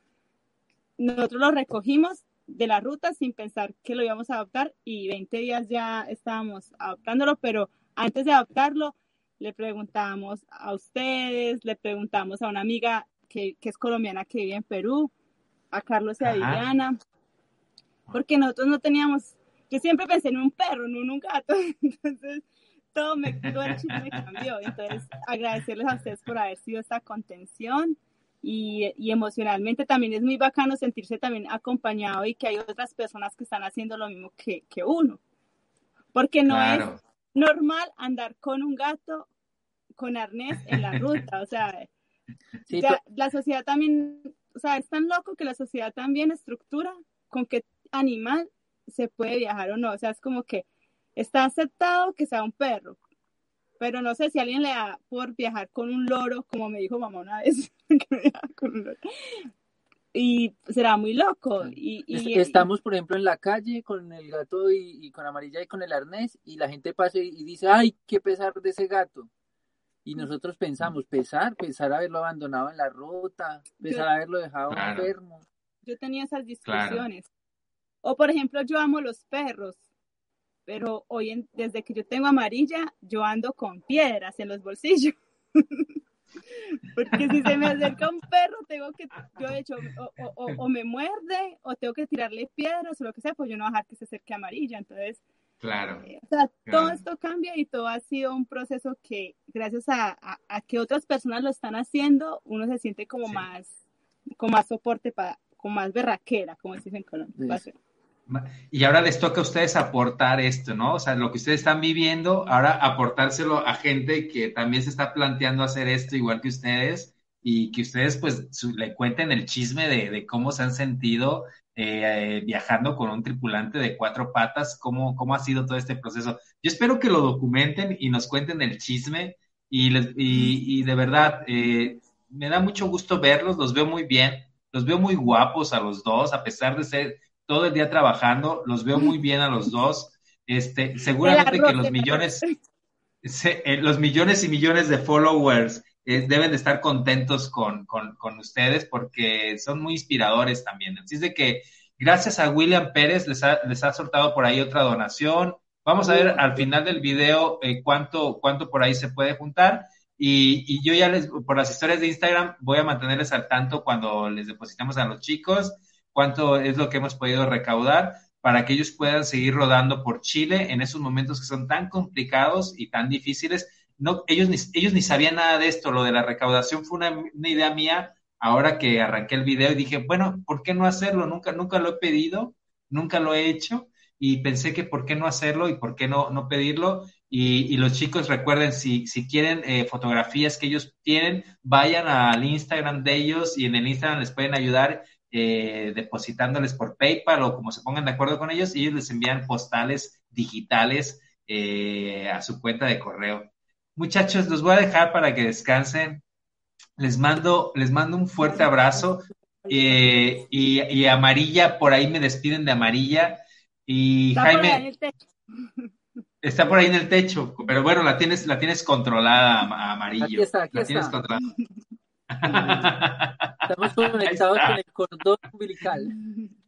nosotros lo recogimos de la ruta sin pensar que lo íbamos a adoptar y 20 días ya estábamos adoptándolo, pero antes de adoptarlo le preguntamos a ustedes, le preguntamos a una amiga que, que es colombiana que vive en Perú, a Carlos y a Viviana, porque nosotros no teníamos, yo siempre pensé en un perro, no en un gato, entonces todo, me, todo el chip me cambió. Entonces, agradecerles a ustedes por haber sido esta contención y, y, emocionalmente también es muy bacano sentirse también acompañado y que hay otras personas que están haciendo lo mismo que, que uno. Porque no es normal andar con un gato con arnés en la ruta, o sea, la sociedad también, o sea, es tan loco que la sociedad también estructura con qué animal se puede viajar o no, o sea, es como que está aceptado que sea un perro, pero no sé si alguien le da por viajar con un loro, como me dijo mamá una vez, Y será muy loco. Y, Estamos, por ejemplo, en la calle con el gato y, con amarilla y con el arnés, y la gente pasa y dice, ay, qué pesar de ese gato. Y nosotros pensamos, pesar, pensar haberlo abandonado en la ruta, pesar haberlo dejado enfermo. Yo tenía esas discusiones. O, por ejemplo, yo amo los perros pero hoy en, desde que yo tengo amarilla, yo ando con piedras en los bolsillos. Porque si se me acerca un perro, tengo que, yo he hecho, o, me muerde, o tengo que tirarle piedras, o lo que sea, pues yo no voy a dejar que se acerque amarilla. Entonces, claro. Eh, o sea, todo esto cambia y todo ha sido un proceso que, gracias a, que otras personas lo están haciendo, uno se siente como más, con más soporte, para, con más berraquera, como se dice en Colombia. Y ahora les toca a ustedes aportar esto, ¿no? O sea, lo que ustedes están viviendo, ahora aportárselo a gente que también se está planteando hacer esto igual que ustedes y que ustedes pues le cuenten el chisme de, cómo se han sentido eh, viajando con un tripulante de cuatro patas, cómo, cómo ha sido todo este proceso. Yo espero que lo documenten y nos cuenten el chisme y, y, de verdad, eh, me da mucho gusto verlos, los veo muy bien, los veo muy guapos a los dos, a pesar de ser todo el día trabajando, los veo muy bien a los dos. Este, seguramente que los millones, eh, los millones y millones de followers eh, deben de estar contentos con, con, ustedes porque son muy inspiradores también. Así es de que gracias a William Pérez les ha, les ha soltado por ahí otra donación. Vamos a ver al final del video eh, cuánto, cuánto por ahí se puede juntar. Y, y, yo ya les, por las historias de Instagram, voy a mantenerles al tanto cuando les depositemos a los chicos cuánto es lo que hemos podido recaudar para que ellos puedan seguir rodando por Chile en esos momentos que son tan complicados y tan difíciles. No, ellos, ni, ellos ni sabían nada de esto, lo de la recaudación fue una, idea mía ahora que arranqué el video y dije, bueno, ¿por qué no hacerlo? Nunca, nunca lo he pedido, nunca lo he hecho y pensé que por qué no hacerlo y por qué no, no pedirlo. Y, los chicos recuerden, si, si quieren eh, fotografías que ellos tienen, vayan al Instagram de ellos y en el Instagram les pueden ayudar eh, depositándoles por PayPal o como se pongan de acuerdo con ellos, y ellos les envían postales digitales eh, a su cuenta de correo. Muchachos, los voy a dejar para que descansen. Les mando, les mando un fuerte abrazo. Eh, y, Amarilla, por ahí me despiden de Amarilla. Y Jaime. está por ahí en el techo, pero bueno, la tienes, la tienes controlada, Amarillo. la tienes controlada. Estamos conectados con el cordón umbilical.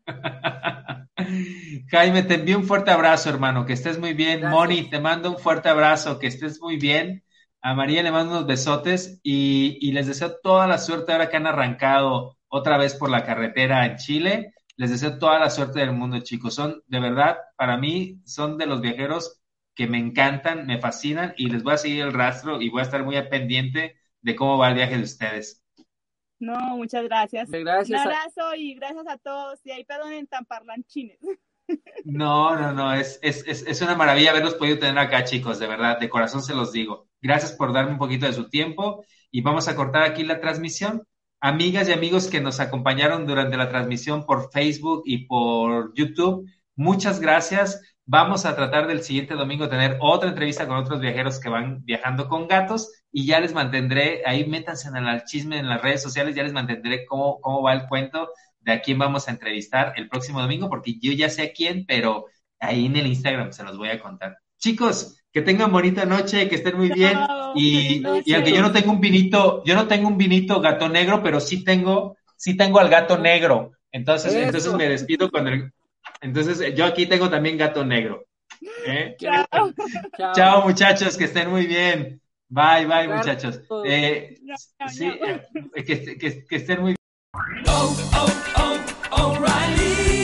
Jaime, te envío un fuerte abrazo, hermano, que estés muy bien. Moni, te mando un fuerte abrazo, que estés muy bien. A María le mando unos besotes y, les deseo toda la suerte ahora que han arrancado otra vez por la carretera en Chile. Les deseo toda la suerte del mundo, chicos. Son, de verdad, para mí, son de los viajeros que me encantan, me fascinan y les voy a seguir el rastro y voy a estar muy pendiente de cómo va el viaje de ustedes. No, muchas gracias. gracias Un abrazo y gracias a todos. Y ahí perdonen tan parlanchines. No, no, no, es, es, es, una maravilla haberlos podido tener acá, chicos, de verdad, de corazón se los digo. Gracias por darme un poquito de su tiempo y vamos a cortar aquí la transmisión. Amigas y amigos que nos acompañaron durante la transmisión por Facebook y por YouTube, muchas gracias. Vamos a tratar del siguiente domingo tener otra entrevista con otros viajeros que van viajando con gatos y ya les mantendré, ahí métanse en el chisme en las redes sociales, ya les mantendré cómo, cómo va el cuento de a quién vamos a entrevistar el próximo domingo, porque yo ya sé a quién, pero ahí en el Instagram se los voy a contar. Chicos, que tengan bonita noche, que estén muy bien. y, y aunque yo no tengo un vinito, yo no tengo un vinito gato negro, pero sí tengo, sí tengo al gato negro. Entonces, entonces me despido con el, entonces, yo aquí tengo también gato negro. ¿eh? Chao. muchachos, que estén muy bien. Bye, bye, muchachos. Eh, sí, eh, que, que, que, estén muy bien. Oh, oh, oh,